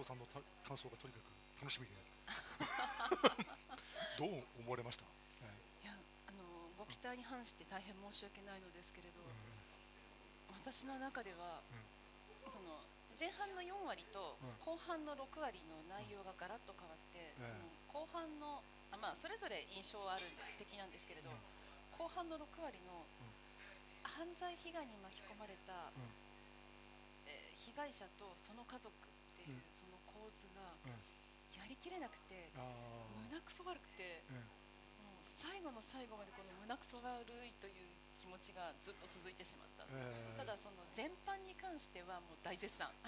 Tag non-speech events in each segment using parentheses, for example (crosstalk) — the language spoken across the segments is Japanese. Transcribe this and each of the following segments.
南東さんのた感想がとにかく楽しみで。(laughs) どう思われました、はいいやあのご期待に反して大変申し訳ないのですけれど、私の中では、その前半の4割とうん。後半の6割の内容がガラッと変わって、えその後半のあ、まあ、それぞれ印象はある的なんですけれど、うん。後半の6割の犯罪被害に巻き込まれた、えー被害者とその家族やりきれなくて、あ胸くそ悪くて、ーうん。もう最後の最後までこの胸くそ悪いという気持ちがずっと続いてしまった。えー。ただその全般に関してはもう大絶賛。(laughs)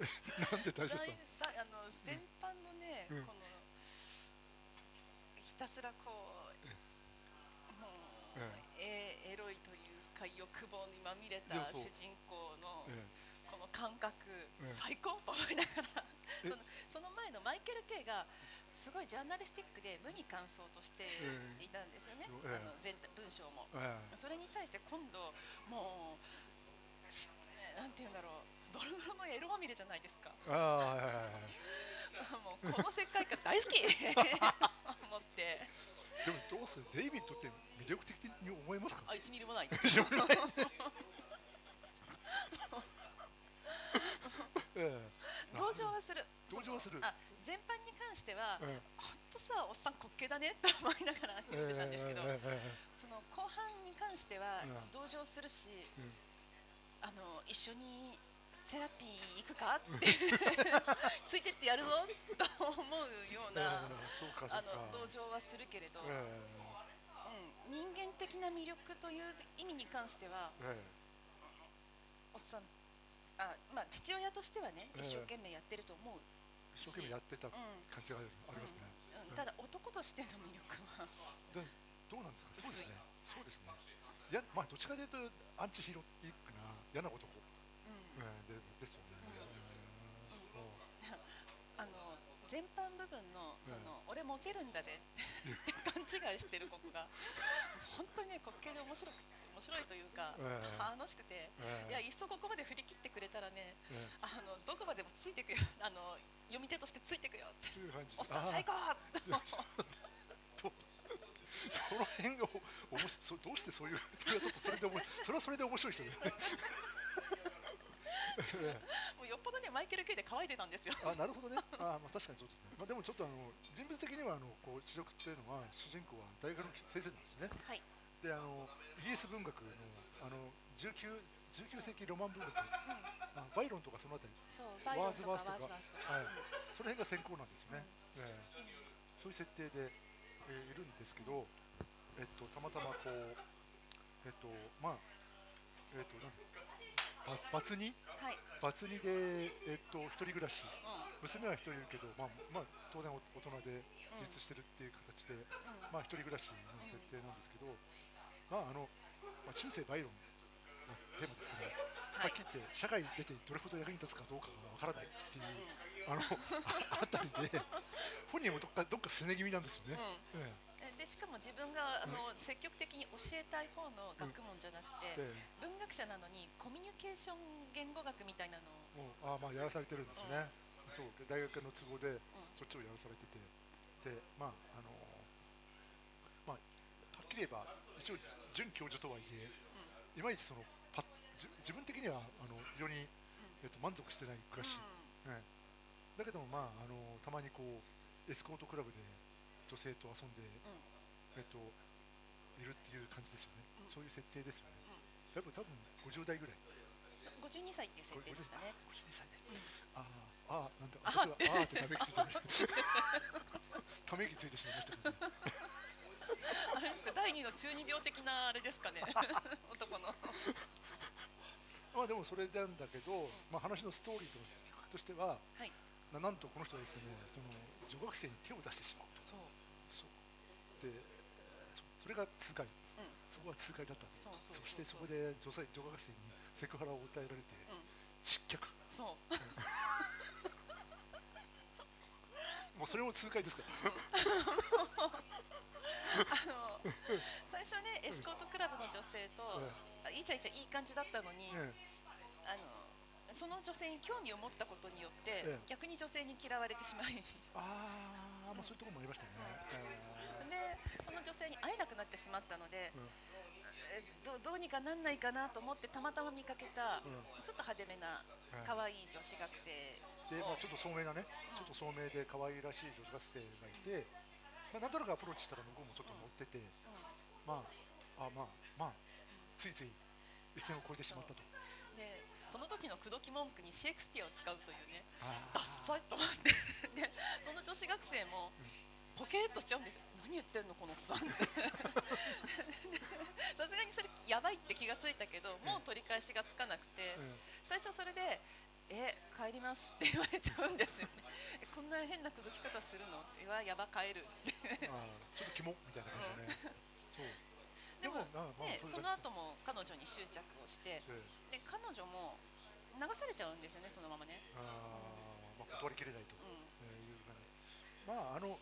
なんで大切なの大大あの全般のね、うん。このひたすらこう、もう、えエロいというか欲望にまみれた主人公のえこの感覚、うん。最高と思いながらえ。そのその前のマイケル・ケイがすごいジャーナリスティックで無に感想としていたんですよね、ええ。あの全体文章も。えそれに対して今度もうしなんて言うんだろう。ドロドロのエロまみれじゃないですか。もうこの世界観大好き。(laughs) 思って。でもどうする？デイビッドって魅力的に思えますか？あ1ミリもないです自分のええ同情はする。同情はする。あ全般に関しては、ええほんとさおっさん滑稽だねって思いながら言ってたんですけど、その後半に関してはうん。同情するし、うん。あの一緒にセラピー行くかって (laughs) ついてってやるぞと思うような、あの同情はするけれど、えうん、人間的な魅力という意味に関してはええおっさんあ、まあ、父親としてはねええ。一生懸命やってると思う、一生懸命やってたうん。感じがありますね、うん。うん。ただ男としての魅力は。(laughs) でどうなんですか？そうですね。薄そうですね。いやまあどっちかというとアンチヒーローティックな。嫌な男、うん。うん、でですよね、あの全般部分のその、俺モテるんだぜって勘違いしてる子が。本当にね滑稽で面白くて面白いというか、ええ。楽しくて、ええ。いやいっそここまで振り切ってくれたらねあのどこまでもついてくよ (laughs) あの読み手としてついてくよってえそういう感じ。おっさん最高 (laughs)! その辺がおおもしそどうしてそういうそれはちょっとそれでおも (laughs) それはそれで面白い人ですね。えもうよっぽどねマイケル・ケイで乾いてたんですよ。えあなるほどね。あ、まあ、確かにそうですね、まあ、でもちょっとあの人物的にはあのこう地獄っていうのは主人公は大学の先生なんですね。はい、であのイギリス文学のあの 19, 19世紀ロマン文学。あバイロンとかそのあたり。ワーズワースとか。はい。うん。その辺が先行なんですよね、ええ。そういう設定で、えーいるんですけど、えっと、たまたまこう、えっと、まあ、えっと、なんばバツ2はい、バツ2で、えっと、一人暮らし、う娘は一人いるけど、まあ、まあ、当然大人で自立してるっていう形で、んうん。まあ、一人暮らしの設定なんですけど、まあ、あの、まあ、中世バイロンのテーマですから、はっきり言って社会に出てどれほど役に立つかどうかがわからないっていう、あの (laughs) あたりで本人もどっかどっかすね気味なんですよね。うん。ええ。でしかも自分があの、積極的に教えたい方の学問じゃなくて、ええ。文学者なのにコミュニケーション言語学みたいなのを、あまあやらされてるんですよね。そう。大学の都合でうん。そっちをやらされてて、でまああのまあはっきり言えば一応准教授とはいえ、いまいちそのパ自分的にはあの非常にえっと満足してない暮らし。ええだけどもまああのたまにこうエスコートクラブで女性と遊んで、えっといるっていう感じですよね。うんそういう設定ですよね。多分多分50代ぐらい。うん、52歳っていう設定でしたね。52歳ね。うんああああなんだあ私はああってため息ついてました。(laughs) ため息ついてしまいましたけど、(laughs) あれですか第二の中二病的なあれですかね。(laughs) 男の。まあでもそれなんだけど、まあ話のストーリーととしては、はい。ななんとこの人はですね、その女学生に手を出してしまう。そう。そう。でそそれがが痛快、そこが痛快だったんです。そうそうそしてそこで女性女学生にセクハラを訴えられて、うん。失脚。そう。(laughs) もうそれも痛快ですかあの最初ねエスコートクラブの女性と、あイチャイチャいい感じだったのに、えあのその女性に興味を持ったことによって、ええ。逆に女性に嫌われてしまい。ああまあそういうところもありましたね、(laughs) でその女性に会えなくなってしまったので、うん。えどどうにかなんないかなと思ってたまたま見かけた、うん。ちょっと派手めなはい。可愛い女子学生で、まあ、ちょっと聡明なね、ちょっと聡明で可愛らしい女子学生がいて、まあ、なんとなくアプローチしたら向こうもちょっと乗ってて、うん。まあ、あまあ、まあ、ついつい一線を越えてしまったと。でその時の口説き文句にシェイクスピアを使うというねあダッサいと思って。でその女子学生もポケーっとしちゃうんですよ。何言ってんのこのおっさん。って (laughs) さすがにそれやばいって気がついたけどもう取り返しがつかなくてうん。最初それで「え帰ります」って言われちゃうんですよね。えこんな変な口説き方するの？って「うわやば帰る」ってちょっとキモみたいな感じでね。そうでもその後も彼女に執着をして。ええで彼女も流されちゃうんですよねそのままね、まあ、断りきれないと。うえーいう感じ。まあ、あの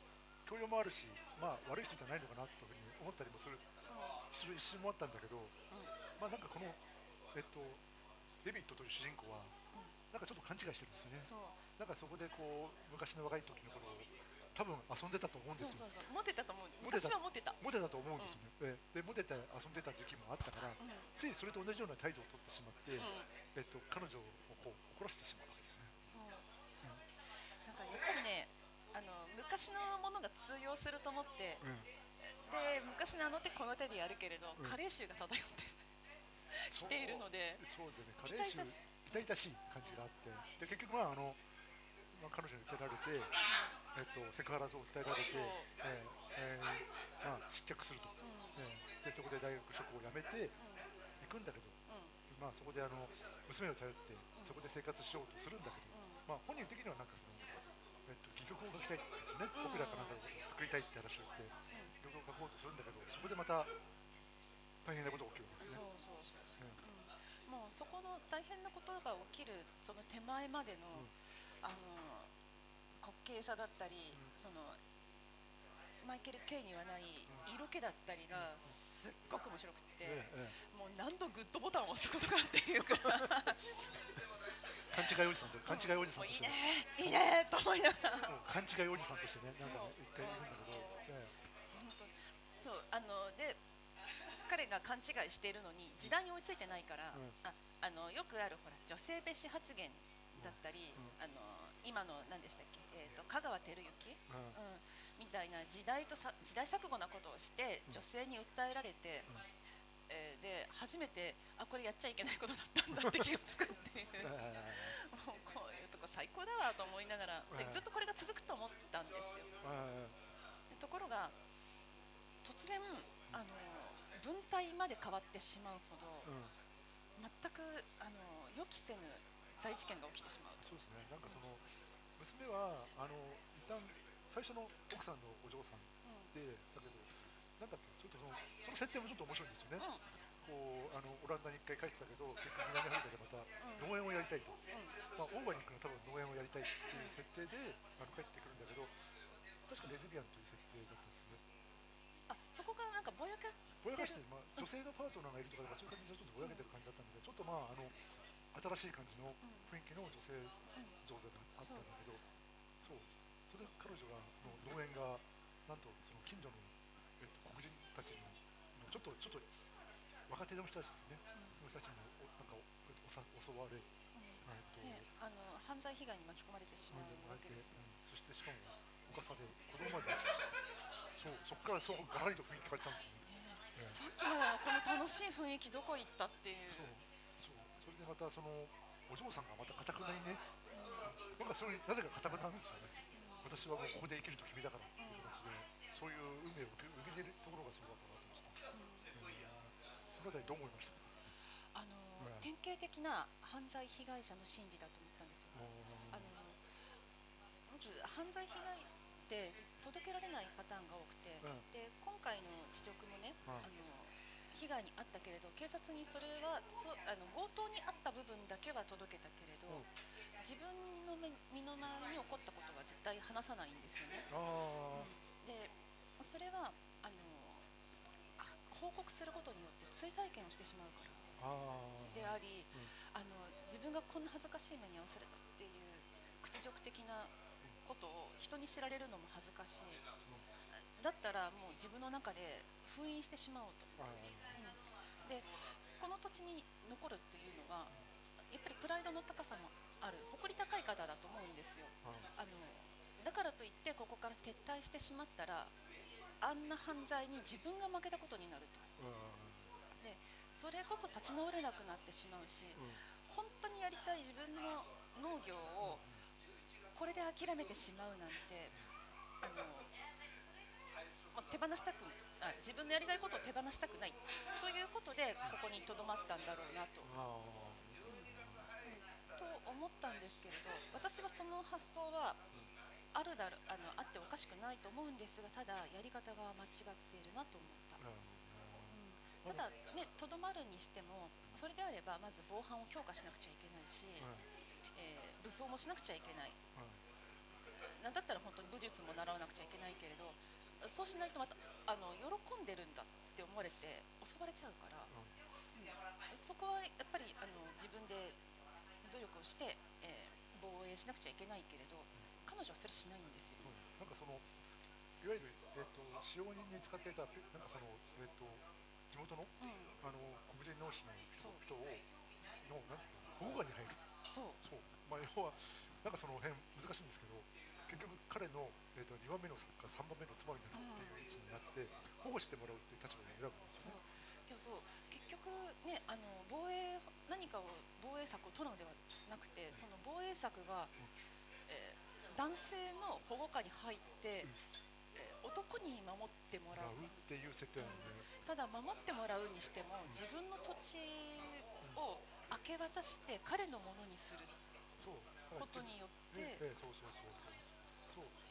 教養もあるし、まあ、悪い人じゃないのかなというふうに思ったりもする。ん。する一瞬もあったんだけど、まあなんかこの、えっと、デビットという主人公は、なんかちょっと勘違いしてるんですよね。なんかそこでこう昔の若い時の頃多分遊んでたと思うんですよ。そうそう。そう。モテたと思う。モテた。昔はモテた、モテたと思うんですよね。ええ。でモテて遊んでた時期もあったから、うん。ついそれと同じような態度を取ってしまって、うん。えっと彼女をこう怒らせてしまうわけですね。そう。なんかやっぱりねあの昔のものが通用すると思ってうん。で昔のあの手この手でやるけれど、うん。加齢臭が漂って (laughs) きているのでそうでね、加齢臭、痛々し。い感じがあって、で結局、まああのまあ、彼女に訴えられて、えっと、セクハラを訴えられて、えーえーまあ、失脚すると、うん。えーでそこで大学職を辞めて行くんだけど、うん。まあ、そこであの娘を頼って、そこで生活しようとするんだけど、まあ、本人的にはなんかその、えっと、戯曲を書きたいんですよね、うん。オペラかなんかを作りたいって話を言って、戯曲を書こうとするんだけど、そこでまた大変なことが起きるわけですね。もうそこの大変なことが起きるその手前までの、うん。あの滑稽さだったり、うん。そのマイケル・ケイにはない色気だったりがすっごく面白くって、もう何度グッドボタンを押したことかっていうか勘違いおじさんと勘違いおじさんいいね。いいねと思いながら。勘違いおじさんとしてねなんかね一回いるんだけど、え本当に。そうあので彼が勘違いしているのに時代に追いついてないから、うん。ああのよくあるほら女性蔑視発言だったり、うん。あの今の何でしたっけ、えー、と香川照之、えうん。うん、みたいな時代とさ時代錯誤なことをしてうん。女性に訴えられて、えーで初めてあこれやっちゃいけないことだったんだって気がつくっていう。えもうこういうとこ最高だわと思いながらでうんずっとこれが続くと思ったんですよ。えところが突然あの文体まで変わってしまうほどうん。全くあの予期せぬ大事件が起きてしまう。と。そうですね。なんかその娘はあの一旦最初の奥さんのお嬢さんでだけどなんだっけちょっとそのその設定もちょっと面白いんですよね、うん。こうあのオランダに一回帰ってたけど結局南アフリカでまたうん。農園をやりたいと、うん。まあ、オーガニックな多分農園をやりたいっていう設定であの帰ってくるんだけど確かレズビアンという設定だったんですね。あそこがなんかぼやかぼやかして、まあ、女性のパートナーがいるとかそういう感じでちょっとぼやけてる感じだったんだけどちょっとまああの新しい感じのうん雰囲気の女性うん上手があったんだけどそうそれで彼女がの農園がなんとその近所の、えっと、黒人たちにちょっとちょっと若手の人たちねその人たちにおなんかおおさ襲われ、えっとね、あの犯罪被害に巻き込まれてしまうわけですよ。うんそしてしかもおかさで子供までそうそこからそうガラリと雰囲気変わっちゃうんですよね。ええさっきのこの楽しい雰囲気どこ行ったっていう。そうまたそのお嬢さんがまたかたくなにねなんかそれなぜかかたくななんですよね。私はもうここで生きると決めたからっていう形でそういう運命を受け受け入れるところがすごかったなと思いました、うん、そのあたりどう思いました？あの、うん典型的な犯罪被害者の心理だと思ったんですよ。あのまず犯罪被害って届けられないパターンが多くて、うん。で今回の辞職もね、あ外にあったけれど警察にそれはそあの強盗にあった部分だけは届けたけれど、うん。自分の目身の回りに起こったことは絶対話さないんですよね。あでそれはあのあ報告することによって追体験をしてしまうからであり、あの自分がこんな恥ずかしい目に遭わされたっていう屈辱的なことを人に知られるのも恥ずかしい、だったらもう自分の中で封印してしまおうと、でこの土地に残るっていうのはやっぱりプライドの高さもある誇り高い方だと思うんですよ。ああのだからといってここから撤退してしまったらあんな犯罪に自分が負けたことになると。それこそ立ち直れなくなってしまうし本当にやりたい自分の農業をこれで諦めてしまうなんてあのもう手放したくあ自分のやりたいことを手放したくない。ということでここにとどまったんだろうなと。あと思ったんですけれど私はその発想はあるだろあのあっておかしくないと思うんですがただやり方が間違っているなと思った、うん、ただねとどまるにしてもそれであればまず防犯を強化しなくちゃいけないし、えー武装もしなくちゃいけない。なんだったら本当に武術も習わなくちゃいけないけれどそうしないとまたあの喜んでるんだって思われて襲われちゃうから、うんそこはやっぱりあの自分で努力をして、えー防衛しなくちゃいけないけれど彼女はそれしないんですよ。なんかそのいわゆる、えっと使用人に使っていたペなんかその、えっと地元のうん、あの黒人農師の人をのなん保護下に入る。そう。そう。まあ要はなんかその辺難しいんですけど結局彼の、えっと2番目の作家3番目の妻になるっていう位置になって保護してもらうっていう立場に選ぶんですそう。よね。でもそう結局ねあの防衛何かを防衛策を取るのではなくてその防衛策が、えー男性の保護下に入って、えー男に守ってもらう。っていう設定なので、ただ守ってもらうにしても自分の土地を明け渡して彼のものにすることによって、ええそうそうそうそうそう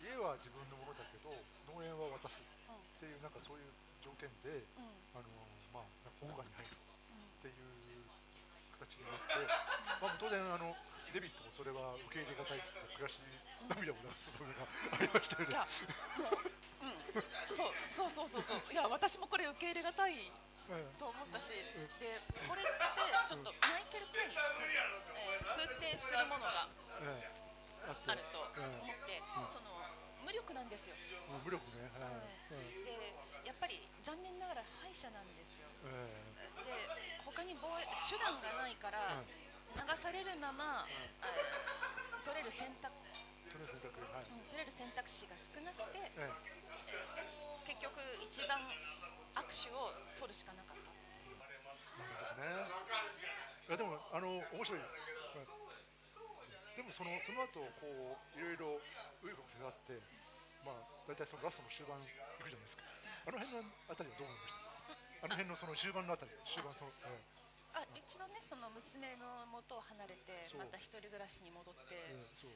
家は自分のものだけど農園は渡すうんっていうなんかそういう条件でうん。あのまあ保護下に入るうんっていう形になって、まあ、当然あのデビットもそれは受け入れがたいって悔しい涙を流す部分がありましたよね。そうそうそうそうそう。いや私もこれ受け入れがたいえと思ったし、ん。でこれってちょっとマイケル・プレイにつ、えー通底するものがあると思って、その無力なんですよ。うん無力ね、はい。えでやっぱり残念ながら敗者なんですよ。ええ。で他に防衛手段がないから流されるまま、えー取れる選択、えそれ選択はい、うん取れる選択肢が少なくてええ。結局一番握手を取るしかなかった。なるほどね。いやでもあの面白い。はいでもそのその後こういろいろ紆余曲折あって、まあ大体そのラストの終盤行くじゃないですか。あの辺のあたりはどう思いました？あの辺のその終盤のあたり、終盤その、えあ一度ねその娘の元を離れてまた一人暮らしに戻って、えええそう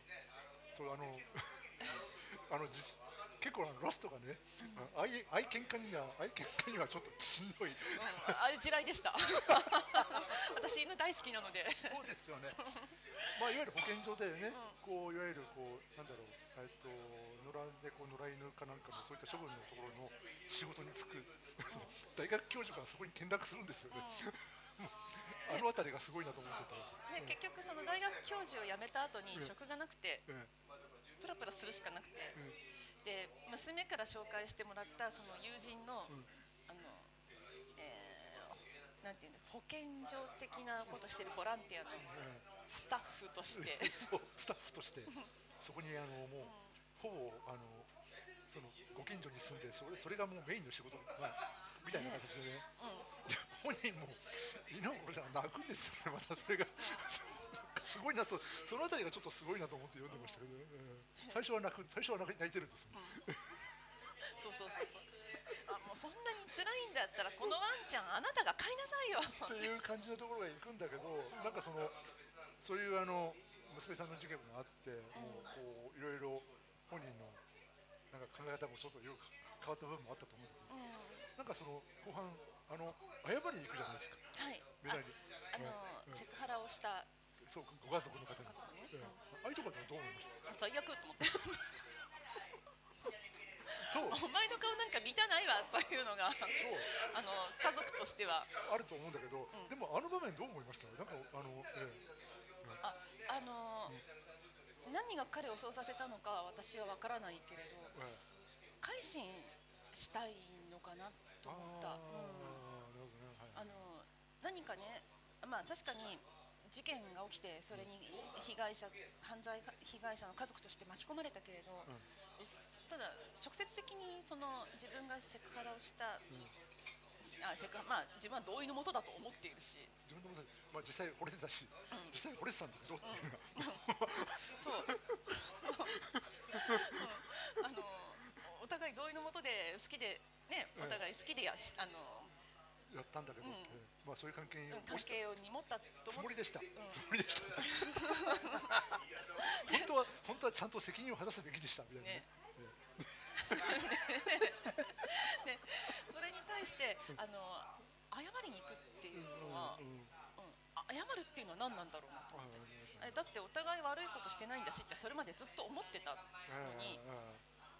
そうあの (laughs) あの実結構あのラストがね、あ愛愛喧嘩には愛喧嘩にはちょっとしんどい。(laughs) うん、あ地雷でした。(laughs) 私犬大好きなので。そうですよね。まあいわゆる保健所でね、ん。こういわゆるこうなんだろう、えっと野良猫野良犬かなんかのそういった処分のところの仕事に就く、大学教授がそこに見学するんですよね。(laughs) あのあたりがすごいなと思ってた。ね、結局その大学教授を辞めた後にうん。職がなくてえプラプラするしかなくて。ええで娘から紹介してもらったその友人の、うん。あの、えーなんていうんだ保健所的なことしてるボランティアのえスタッフとして。え (laughs) えそうスタッフとして。そこにあのもうほぼあのそのご近所に住んでそれそれがもうメインの仕事、まあ、みたいな形でね。で本人も犬をじゃ泣くんですよね、またそれが。すごいなと、そのあたりがちょっとすごいなと思って読んでましたけど、ね。うん。最初は泣く、最初は泣いてるんですよ、ねそうそうそうそう。あもうそんなに辛いんだったらこのワンちゃんあなたが飼いなさいよ。っていう感じのところが行くんだけど、なんかその、そういうあの娘さんの事件もあって、もうこういろいろ本人のなんか考え方もちょっとよく変わった部分もあったと思うんだけど、なんかその後半あの謝りに行くじゃないですか。はい。メダルにあの、うん。セクハラをしたそうご家族の方にええああいうところはどう思いました？あ最悪と思って。そう。お前の顔なんか見たないわというのがそう。あの家族としては。あると思うんだけど、ん。でもあの場面どう思いました？なんかあの、えああの何が彼をそうさせたのかは私は分からないけれどええ。改心したいのかなと思った、あーうんあの何かね、まあ、確かに事件が起きてそれに被害者犯罪被害者の家族として巻き込まれたけれど、ただ直接的にその自分がセクハラをした、あセクハまあ、自分は同意のもとだと思っているし。自分のもまあ実際惚れてたし、実際惚れてたんだけどうのが、(laughs) そう、(laughs) うん。あのお互い同意のもとで好きで、ね、お互い好きでやしあのやったんだけど、うん。ええまあそういう関係に関係をったつもりでした、つもりでした。(laughs) 本当は本当はちゃんと責任を果たすべきでしたみたいなね。ね。でそれに対してあの謝りに行くっていうのは、うん謝るっていうのは何なんだろうなとあ思って。えだってお互い悪いことしてないんだしってそれまでずっと思ってたのに、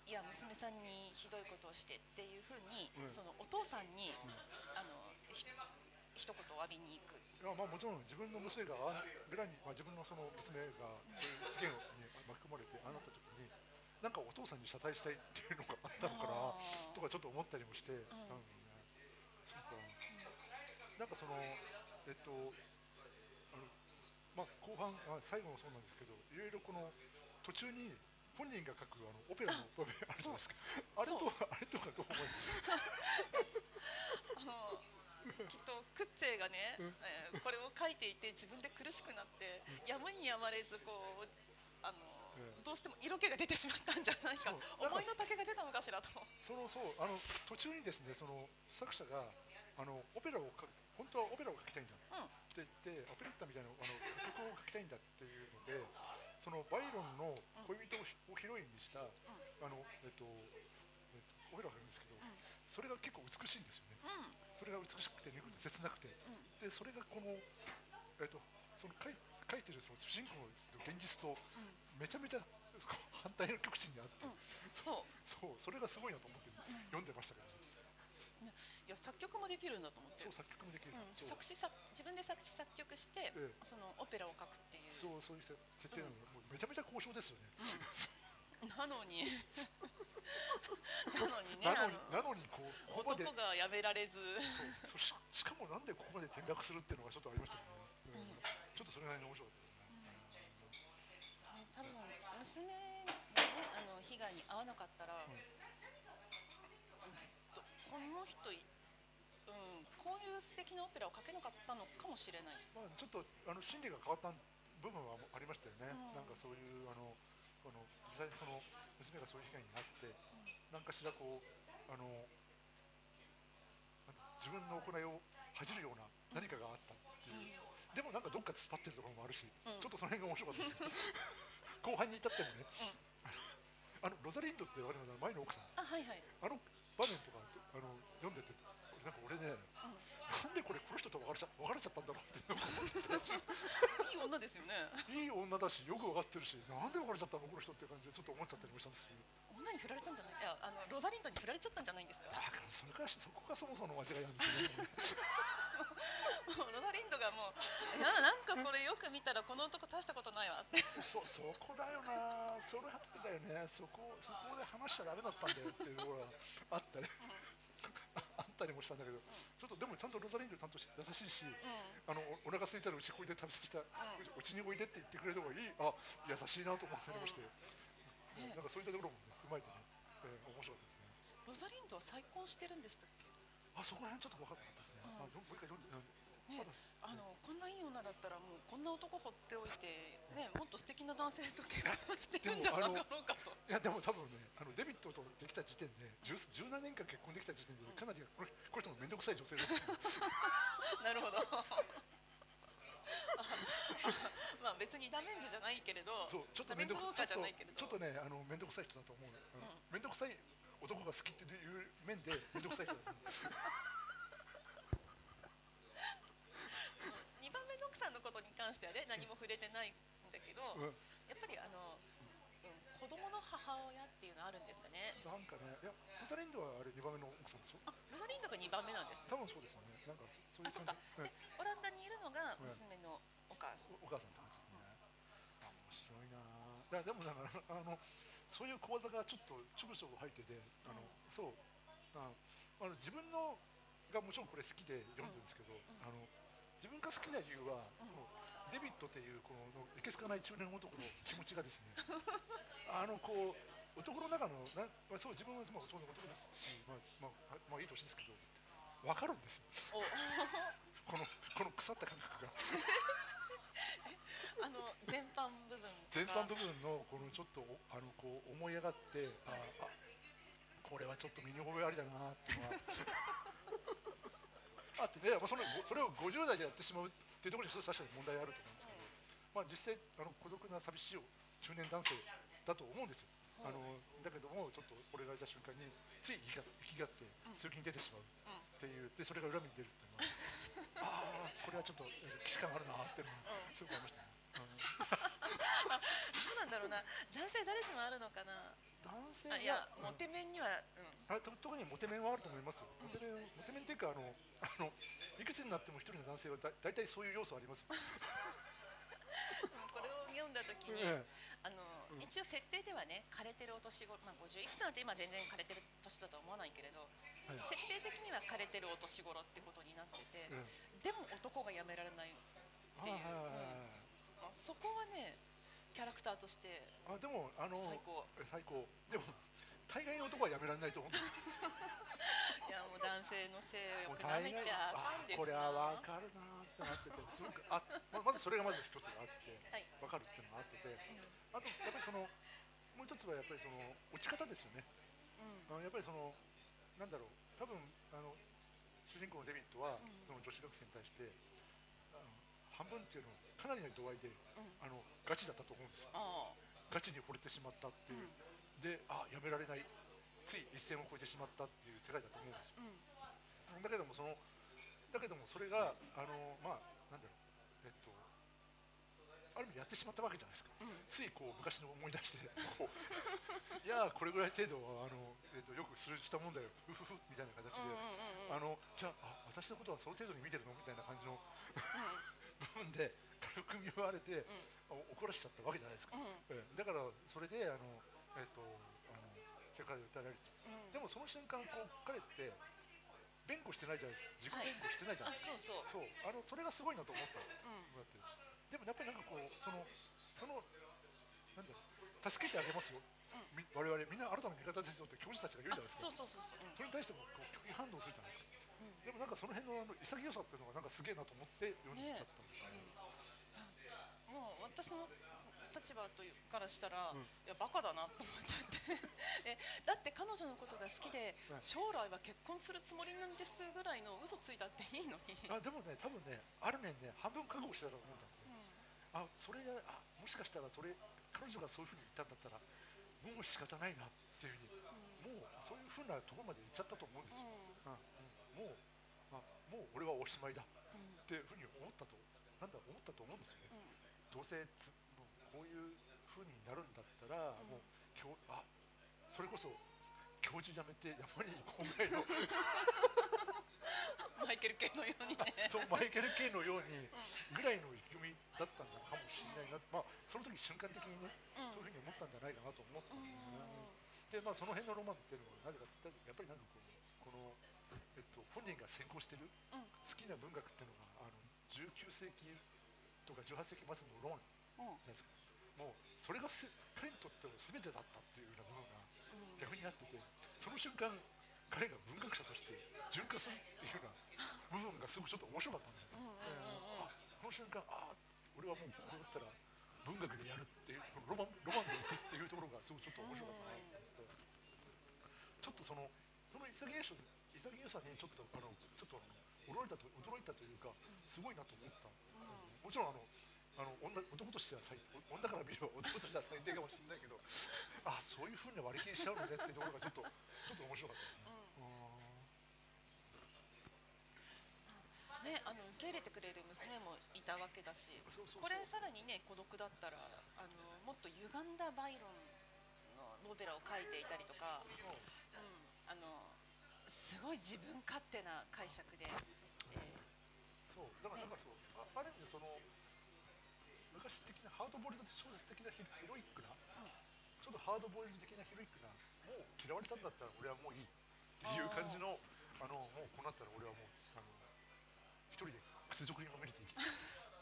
いや娘さんにひどいことをしてっていうふうに、うん。そのお父さんに、一言お詫びに行く。いやまあもちろん自分の娘があ裏に、まあ、自分のその娘がそういう事件に巻き込まれてああなった時になんかお父さんに謝罪したいっていうのがあったのかなとかちょっと思ったりもして、なんかねそうかなんかそのえっとあのまあ後半あ最後もそうなんですけどいろいろこの途中に本人が書くあのオペラの場面あるじゃないですかあれとそうあれとかどう思います？(laughs) あのきっとクッツェがね、えーこれを書いていて自分で苦しくなって、やむにやまれずこうあの、ええどうしても色気が出てしまったんじゃないか。思いの丈が出たのかしらと。そのそうあの途中にですねその作者があのオペラを書く本当はオペラを書きたいんだうん。って言ってオペレッタみたいなあの曲を書きたいんだっていうのでそのバイロンの恋人をヒロインにした、あのえっと、えっと、オペラがあるんですけど、それが結構美しいんですよね。うんそれが美しくて憎くて切なくて、でそれがこの、えっと、その書い書いてるその主人公の現実とめちゃめちゃ反対の極地にあって、うん。そう。そうそれがすごいなと思って読んでましたけど、ね。ね。いや作曲もできるんだと思って。そう作曲もできる、うん。作詞作自分で作詞作曲して、ええ。そのオペラを書くっていう。そうそういう設設定なのが、もうめちゃめちゃ交渉ですよね。(laughs) なのに (laughs) (laughs) なのにねなのあになのにこう男がやめられず。そうししかもなんでここまで転落するっていうのがちょっとありましたけどね、うん。ちょっとそれなりに面白かったで。すね。多分娘がねあの被害に遭わなかったら、うん。とこの人い、うん、こういう素敵なオペラを書けなかったのかもしれない。まあちょっとあの心理が変わった部分はありましたよね。うん。なんかそういうあのこの実際にその娘がそういう被害になって、なんかしらこうあの自分の行いを恥じるような何かがあったっていう。でもなんかどっか突っ張ってるところもあるし、うん。ちょっとその辺が面白かったです。よ (laughs) 後半に至ってもね、あのロザリンドって我々の前の奥さん。あはいはい。あの場面とかあの読んでてなんか俺ね、なんでこれこの人と別れちゃ別れちゃったんだろうっていい女ですよね。いい女だしよく分かってるしなんで別れちゃったのこの人っていう感じでちょっと思っちゃったりもしたんですよ女に振られたんじゃないいやあのロザリンドに振られちゃったんじゃないんですか？だからそれからしそこがそもそもの間違いなんですよね。もうロザリンドがもういやなんかこれよく見たらこの男大したことないわって。そそこだよな。それだよね。そこそこで話しちゃダメだったんだよっていうところがあったりあったりもしたんだけどちょっとでもちゃんとロザリンドちゃんと優しいし、あのおお腹空いたらうちこいで食べさせた、ううちにおいでって言ってくれるとこがいい。あ優しいなと思ったりもして、なんかそういったところも、ね、踏まえてね、えー面白かったですね。ロザリンドは再婚してるんでしたっけ？あそこら辺ちょっと分かんなかったですね、うん。あもう一回読んで、うんねあのこんないい女だったらもうこんな男放っておいて、ね、もっと素敵な男性と結婚してるんじゃなかろうかと。(laughs) いやでも多分ねあのデビットとできた時点で十十何年間結婚できた時点でかなりこのこの人も面倒くさい女性だった (laughs) なるほど。(laughs) まあ別にダメンジじゃないけれど、そうちょっと面倒くちょっとじゃないちょっとねあの面倒くさい人だと思う、うん。面倒くさい男が好きっていう面で面倒くさいから2番目の奥さんのことに関してはね何も触れてないんだけど、うん。やっぱりあの、うん、子供の母親っていうのあるんですかね。なんかねいやロザリンドはあれ2番目の奥さんでしょ？あロザリンドが2番目なんですね。多分そうですよね。なんかそそういうあそっか。感じ。でオランダにいるのが娘のお母さん、おお母さんですね、あ面白いな。あいやでもだからあのそういう講座がちょっとちょこちょこ入っててあの、うん。そう。ああの自分のがもちろんこれ好きで読んでるんですけど、あの自分が好きな理由は、うんデビットっていうこのいけすかない中年男の気持ちがですね (laughs) あのこう男の中のなまあそう自分はまあそう男ですし、まあまあ、まあいい年ですけど分かるんですよお。(laughs) このこの腐った感覚が。(laughs) あの全般部分前半部分のこのちょっとおあのこう思い上がってああこれはちょっと身に覚えありだなっていうのは。あってね、まあ、そのそれを50代でやってしまうっていうところに確かに問題あると思うんですけど、まあ、実際あの孤独な寂しい中年男性だと思うんですよ。あのだけどもちょっと俺がいた瞬間につい生きが生きがって強気に出てしまうっていうでそれが恨みに出るっていうのはああこれはちょっとえー既視感あるなっていうのがすごくありましたね。(laughs) どうなんだろうな。男性誰しもあるのかな男性あいやうん。モテ面には、うん、あと特にモテ面はあると思いますよ。モテ面、モテ面っていうかあのあのいくつになっても一人の男性はだ大体そういう要素ありますよ。(laughs) これを読んだ時に、えあのうん。一応設定ではね枯れてるお年頃、まあ、50いくつなんて今全然枯れてる年だとは思わないけれど、えはい。設定的には枯れてるお年頃ってことになってて、えでも男がやめられない、えっていう。はいはいはいはいまあ、そこはねキャラクターとしてあでもあの最高え最高。でも大概の男はやめられないと思うんですよ。(laughs) いやもう男性の性もうをなめちゃあかんですなこれはわかるなーってなってて、すごくあままずそれがまず一つがあって、はいわかるっていうのがあってて、あとやっぱりそのもう一つはやっぱりその落ち方ですよね。うんやっぱりそのなんだろう多分あの主人公のデビットは、うんその女子学生に対して半分っていうのをかなりの度合いでうん。あのガチだったと思うんですよ。あガチに惚れてしまったっていう、であやめられない。つい一線を越えてしまったっていう世界だと思うんですよ。あうん。だけどもそのだけどもそれがあのまあなんだろう。えっとある意味やってしまったわけじゃないですか。うん。ついこう昔の思い出して。(laughs) いやーこれぐらい程度はあの、えっとよくするしたもんだよ。うふふみたいな形で、うんうんうんうんあのじゃああ私のことはその程度に見てるの？みたいな感じの部分で軽く見舞われて、あ怒らしちゃったわけじゃないですか、だからそれであのえっとあの世界で訴えられるうん。でもその瞬間こう彼って弁護してないじゃないですか。自己弁護してないじゃないですか、あそうそう。そう。あのそれがすごいなと思ったうん。だってでもやっぱりなんかこうそのそのなんだ助けてあげますよ、み我々みんな新たな味方ですよって教授たちが言うじゃないですか。そうそうそうそう。うん。それに対してもこう拒否反応するじゃないですか。うんでもなんかその辺のあの潔さっていうのがなんかすげえなと思って読んでっちゃったんですよねもう私の立場というからしたら、うん。いやバカだなと思っちゃって。(laughs) えだって彼女のことが好きで、うん将来は結婚するつもりなんですぐらいの嘘ついたっていいのに、あでもね多分ねある面ね半分覚悟してたと思うんだよ。ねあそれがあもしかしたらそれ彼女がそういうふうに言ったんだったらもう仕方ないなっていうふうにもうそういうふうなところまで行っちゃったと思うんですよ、うん。うん。もうあもう俺はおしまいだ。っていうふうに思ったとなんだ思ったと思うんですよね。どうせつもうこういうふうになるんだったら、もう教あそれこそ教授辞めて山に行こうぐらいの。(laughs) マイケル系のようにね。そうマイケル・ケイのようにぐらいの意気込みだったんだかもしれないな、まあ、その時瞬間的にね、うん。そういうふうに思ったんじゃないかなと思ったんうんですね。で、まあ、その辺のロマンっていうのはなぜかって言ったらやっぱりなんかこうこの、えっと、本人が先行してるうん。好きな文学っていうのがあの19世紀とか18世紀末のロマンうんなんですかもうそれがす彼にとっての全てだったっていうような部分が逆にあっててその瞬間彼が文学者として純化するっていうような部分がすごくちょっと面白かったんですよ。あこの瞬間あ俺はもうこうなったら文学でやるっていうロマンロマンでいくっていうところがすごくちょっと面白かったなと思ってちょっとそのその潔さ潔さにちょっとあのちょっと驚いたと驚いたというかすごいなと思った、もちろんあのあの女男としては最低女から見れば男としては最低かもしれないけどあそういうふうに割り切りしちゃうのねっていうところがちょっとちょっと面白かったですね。ね、あの受け入れてくれる娘もいたわけだしこれさらにね孤独だったらあのもっと歪んだバイロンのノベラを書いていたりとか、うん、あのすごい自分勝手な解釈で、えそうだからなんかそう、あある意味その昔的なハードボイルド小説的なヒロイックな、ちょっとハードボイルド的なヒロイックなもう嫌われたんだったら俺はもういいっていう感じのあのもうこうなったら俺はもうあの一人で屈辱にまみれて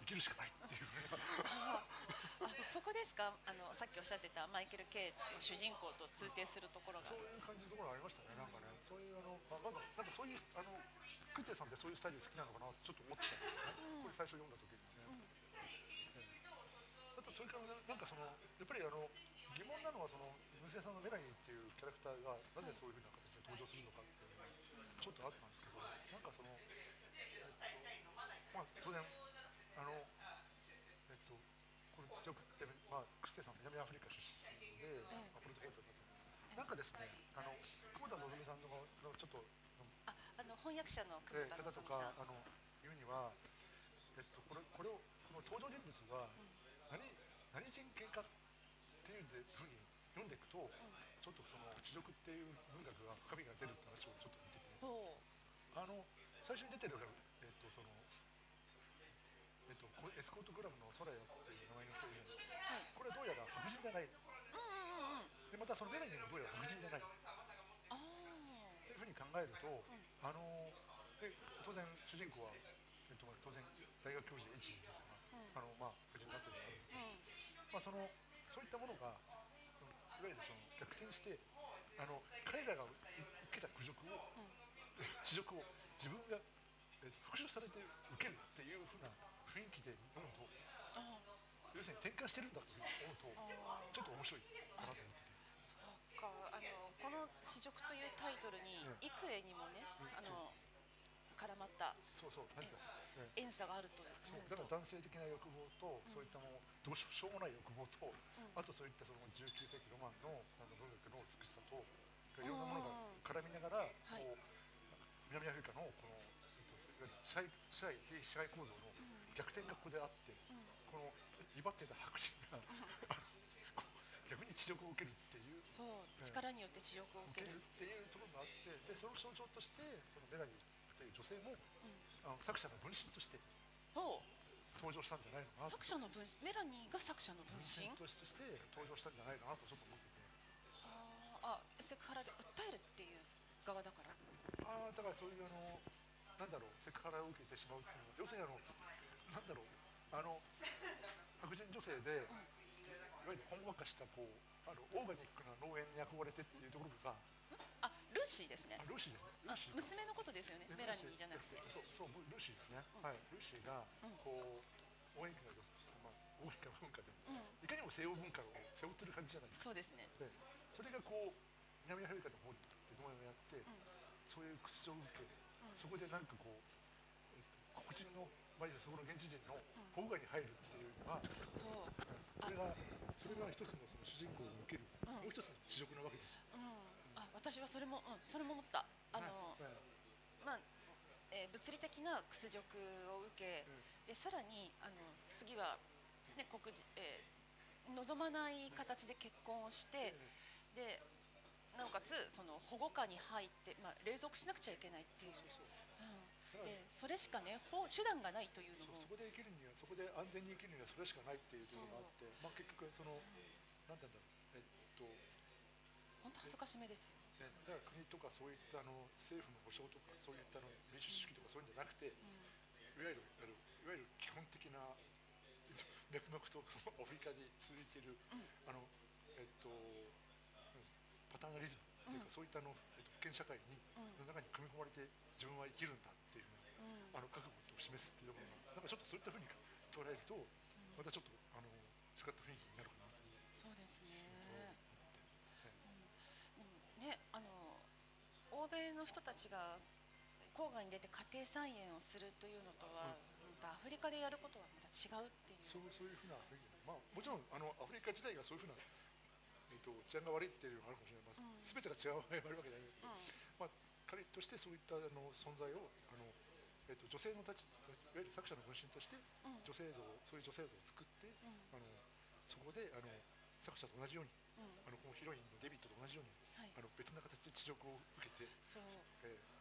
生き生きるしかないっていう (laughs) そこですか？あのさっきおっしゃってたマイケル・ケイの主人公と通底するところが。そういう感じのところありましたね。なんかねそういうあの、まあ、なんかなんかそういうあのクチェさんってそういうスタイル好きなのかな？ちょっと思ってたんですよね、これ最初読んだ時ですね、ええ。あとそれからねなんかそのやっぱりあの疑問なのはその娘さんのメラニーっていうキャラクターがなぜそういうふうな形で登場するのかっていうのがちょっとあったんですけどなんかその、えっとまあ、当然あのえっとこれ実力って、まあ、クステさん南アフリカ出身で、まあ、ポルトゲートだったなんかですねあの久保田希さんののちょっとああの翻訳者の久えー保田方と希さんかあの言うには、えっと、これこれをこの登場人物は何何人間かっていうふうに読んでいくと、ちょっとその地獄っていう文学が深みが出るって話をちょっと見てて。ほあの最初に出てるえっとそのえっと、これエスコートグラムのソラヤっていう名前の人いるんですはいこれどうやら白人じゃない。うんうんうん。うんでまたそのメラニーもどうやら白人じゃない。あっていうふうに考えると、あので当然主人公は、えっと、当然大学教授で一位ですから、あのまあ白人男性であるん。ですあうん。まあ、そのそういったものがいわゆるその逆転してあの彼らが受けた侮辱を、(laughs) 恥辱を自分が、えっと復讐されて受けるっていうふうな雰囲気で読むとあ要するに転換してるんだというふうに思うとちょっと面白いかなと思ってて。そうかあのこの「地獄」というタイトルにうん。幾重にもねうん。あの絡まったそうそう何か、ね遠さがあると。そうだから男性的な欲望と、そういったものどうししょうもない欲望と、あとそういったその19世紀ロマンのあの文学の美しさといろんなものが絡みながら、はい。こう南アフリカのこの、ゆる支配支配非支配構造の逆転がここであって、この威張ってた白人が、(laughs) 逆に地獄を受けるっていう。そううん力によって地獄を受ける。っていうところがあってでその象徴としてそのメラニーという女性も、あの作者の分身として登場したんじゃないのかなと。作者の分メラニーが作者の分身？として登場したんじゃないかなとちょっと思ってて。はあ。あセクハラで訴えるっていう側だから。ああだからそういうあのなんだろうセクハラを受けてしまうっていうのは要するにあのなんだろう。あの白人女性で、いわゆるほんわかしたこうあのオーガニックな農園に憧れてっていうところがあルーシーですね。あルーシーですね。ルあーシー。娘のことですよね。えメラニーじゃなくて。そうそうルーシーですね、はい。ルーシーがうん。こう応援歌がまあ応援歌文化でうん。いかにも西欧文化を背負ってる感じじゃないですか。そうですね。でそれがこう南アフリカの方に農園をやって、そういう屈辱を受け、そこでなんかこう、えっと、黒人の、まあ、そこの現地人の保護下に入るっていうのが、そう。それがそれが一つのその主人公を受ける、うん。もう一つの地獄なわけですよ。うん。あ私はそれもうんそれも思った。あのはいまあえー物理的な屈辱を受け、でさらにあの次は、ね黒人えー望まない形で結婚をして、でなおかつその保護下に入って、まあ、隷属しなくちゃいけないっていうそうそうそれしかね法手段がないというのも。そうそこで生きるにはそこで安全に生きるにはそれしかないっていうところがあって、まあ、結局そのなんて言うんだろうえっと本当恥ずかしめですよ。ね、だから国とかそういったあの政府の保障とかそういったあの民主主義とかそういうんじゃなくて、いわゆるあのいわゆる基本的な脈々とそのアフリカに続いている、あのえっとうんパターナリズムというか、そういったあの、えっと、封建社会に、の中に組み込まれて自分は生きるんだっていうふうな、あの覚悟を示すっていうところがなんかちょっとそういったふうに捉えると、またちょっとあの違った雰囲気になるかなと思って。そうですね。はいでもね、あの欧米の人たちが郊外に出て家庭菜園をするというのとは、うん。とアフリカでやることはまた違うっていう。そうそういうふうなまあもちろんあのアフリカ自体がそういうふうな、と治安が悪いっていうのがあるかもしれません、うん。すべてが治安が悪いわけじゃない。けど、うん。まあ彼としてそういったあの存在をあのえっと女性の立ちいわゆる作者の分身としてうん。女性像そういう女性像を作ってうん。あのそこであの作者と同じようにうん。あのこのヒロインのデビットと同じようにはい。あの別な形で地獄を受けて、えー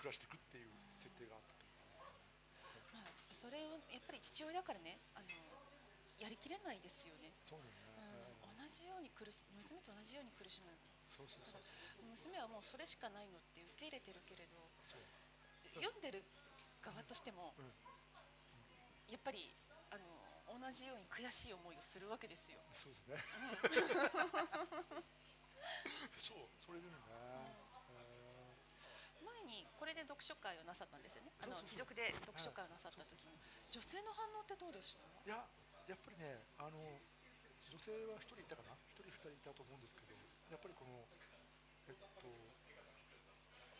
暮らしていくっていう設定があったと。まあそれをやっぱり父親だからねあのやりきれないですよね、そうだね、じように苦し娘と同じように苦しむそうそうそう娘はもうそれしかないのって受け入れてるけれど読んでる側としても、うんやっぱりあの同じように悔しい思いをするわけですよ。そうですね。(laughs) そう、それでもね。前にこれで読書会をなさったんですよね。あのそうそうそう自読で読書会をなさった時に、女性の反応ってどうでした？いや、やっぱりね、あの女性は一人いたかな、一人二人いたと思うんですけど、やっぱりこのえっと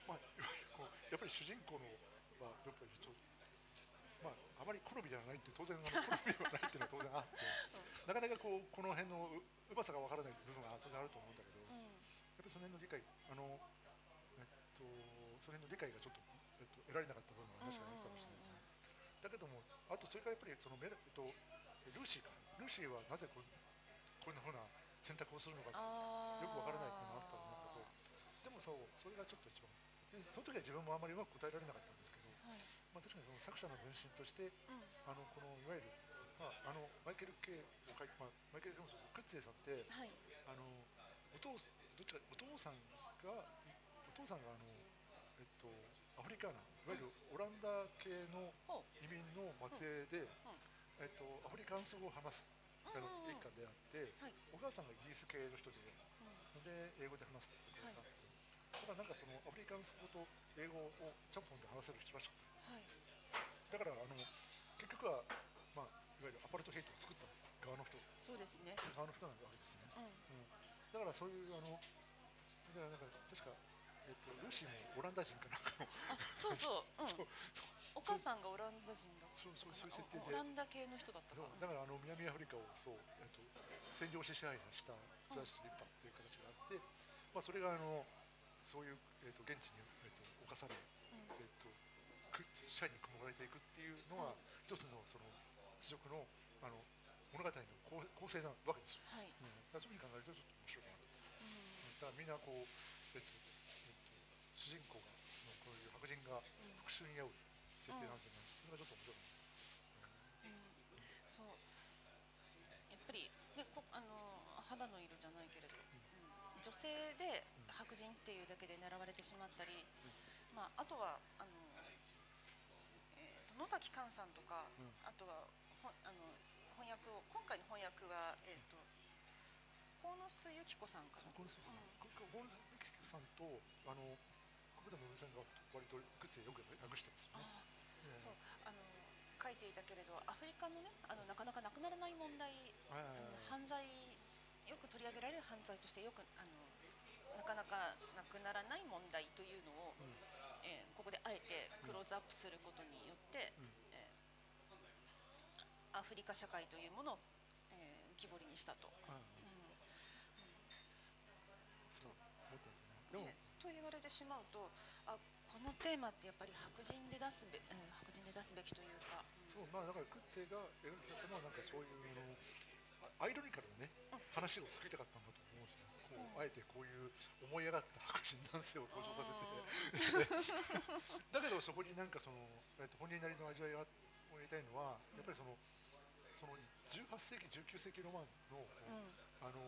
まあいわゆるこうやっぱり主人公のはやっぱりちょっとまああまり好みではないって当然好みではないっていうのは当然あって、なかなかこうこの辺のううまさがわからない部分が当然あると思うんだけど。うん、やっぱりその辺の理解、あの、えっと、その辺の理解がちょっと、えっと、得られなかった部分が確かにあるかもしれないですね。だけども、あとそれからやっぱりそのメラ、えっと、ルーシーか、ルーシーはなぜこうこんなふうな選択をするのか、よあくわからないっていうのがあったと思うけど、でもそう、それがちょっと一番、でその時は自分もあまりうまく答えられなかったんですけど、はい、まあ、確かにその作者の分身として、うん、あのこのいわゆる、まあ、あのマイケル・ケイを書いまあ、マイケル・ケイもそうクッツェさんって、はい、あのお父どっちかお父さんがお父さんがあのえっとアフリカーナいわゆるオランダ系の移民の末裔で、えっとアフリカンス語を話すあの一家であって、はい、お母さんがイギリス系の人でうで英語で話すっていうことがあって、だからなんかそのアフリカンス語と英語をチャンポンで話せる人らしくて。ん、はい、だからあの結局はまあいわゆるアパルトヘイトを作った側の人。そうですね。側の人なわけですよね。うん、うん。だからそういうあのだからなんか確かえっとルーシーもオランダ人かなんかの。あ、そうそう、うん、(laughs) そうお母さんがオランダ人だったそうそうそういう設定で。オランダ系の人だったかそうだからあの南アフリカをそうえっと占領して支配したジャーシー・リッパーっていう形があって、まあそれがあのそういうえっと現地にえっと侵されうん。えっとく支配に組まれていくっていうのは一つのその地獄のあの物語の構構成なわけですよ。はい、うん、だそういうふうに考えるとちょっと面白いかなと。うだからみんなこう、えっとえっと、主人公がのこういう白人がん、復讐に遭う。設ね、それがちょっと面白うん、そう。やっぱり、ね、こ、あの、肌の色じゃないけれど。うん、女性でうん白人っていうだけで狙われてしまったり。まあ、あとは、あの。えーと野崎寛さんとか、うんあとは、ほん、あの、翻訳を、今回の翻訳は、えっ、と。鴻巣由紀子さんかな。な。これそうですね、これホールミキさんとあの国田文さんが割と靴でよく訳してますよね。そうあの書いていたけれどアフリカのねあのなかなかなくならない問題、犯罪よく取り上げられる犯罪としてよくあのなかなかなくならない問題というのを、うん。えーここであえてクローズアップすることによって、うん。えーアフリカ社会というものを、えー浮き彫りにしたと。と言われてしまうとのテーマってやっぱり白人で出すべ、えー白人で出すべきというか、そうまあだからクッツェが描いたのはなんかそういうあのあアイロニカルなねうん話を作りたかったんだと思うんですよ。こううんあえてこういう思い上がった白人男性を登場させて。(laughs) だけどそこになんかその、えっと、本人なりの味わいがを得たいのはやっぱりそのその18世紀19世紀ロマンの,、うん。あの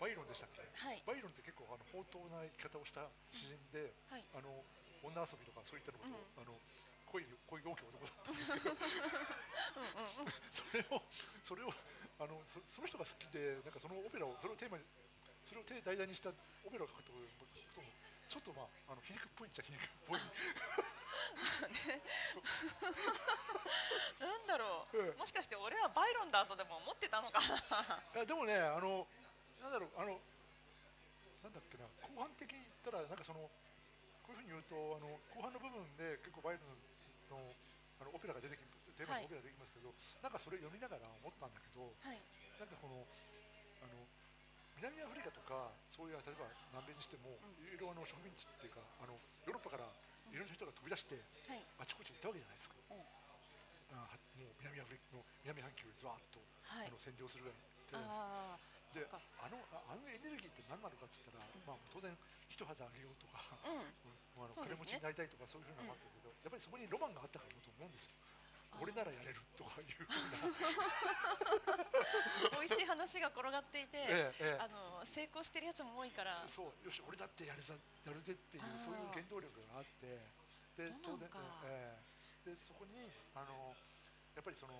バイロンでしたっけ？はい。バイロンって結構あの放蕩な生き方をした詩人で、はい。あの女遊びとかそういったのこと、うん。あの恋恋多き男だったんですけど。(laughs) それをそれをあのそその人が好きでなんかそのオペラをそれをテーマにそれをテ題材にしたオペラを書くとこともちょっとまああの皮肉っぽいっちゃ皮肉っぽい。(laughs) なんだろう、ええ。もしかして俺はバイロンだとでも思ってたのかいやでもねあのなんだろうあのなんだっけな後半的に言ったらなんかそのいうふうに言うとあの後半の部分で結構バイルののあのオペラが出てきテーマのオペラが出てきますけど、なんかそれ読みながら思ったんだけど、はい。なんかこのあの南アフリカとかそういう例えば南米にしても、うん。いろいろあの植民地っていうかあのヨーロッパからいろんな人が飛び出してはい。あちこちに行ったわけじゃないですか。うん。あはもう南アフリカの南半球をずわっと、はい。あの占領するぐらいで。あのああのエネルギーって何なのかって言ったら、まあ、当然一肌あげようとか、あうん。うんあの金持ちになりたいとかそういうふうなのがあったけど、やっぱりそこにロマンがあったからだと思うんですよ。俺ならやれるとかいうふうな、美味しい話が転がっていて、(laughs) ええええ。あの成功してるやつも多いから。そうよし俺だってやるざやるぜっていうそういう原動力があって。で当然ええでそこにあのやっぱりその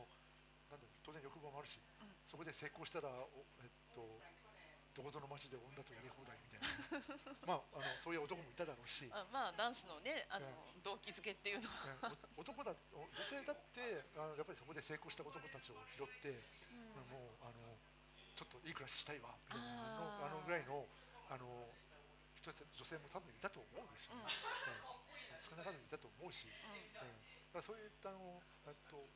なんだ当然欲望もあるし、うん。そこで成功したらおえっとどこぞの町で女とやり放題みたいな。(laughs) まああのそういう男もいただろうし、あまあ男子のねあの、え動機づけっていうのは、ねお男だお女性だってあのやっぱりそこで成功した男たちを拾って、もうあのちょっといい暮らししたいわみたいなのあのぐらいのあの人たち女性も多分いたと思うんですよ。ね。うん。ええ。少なからずいたと思うし、ええ。だからそういったあのと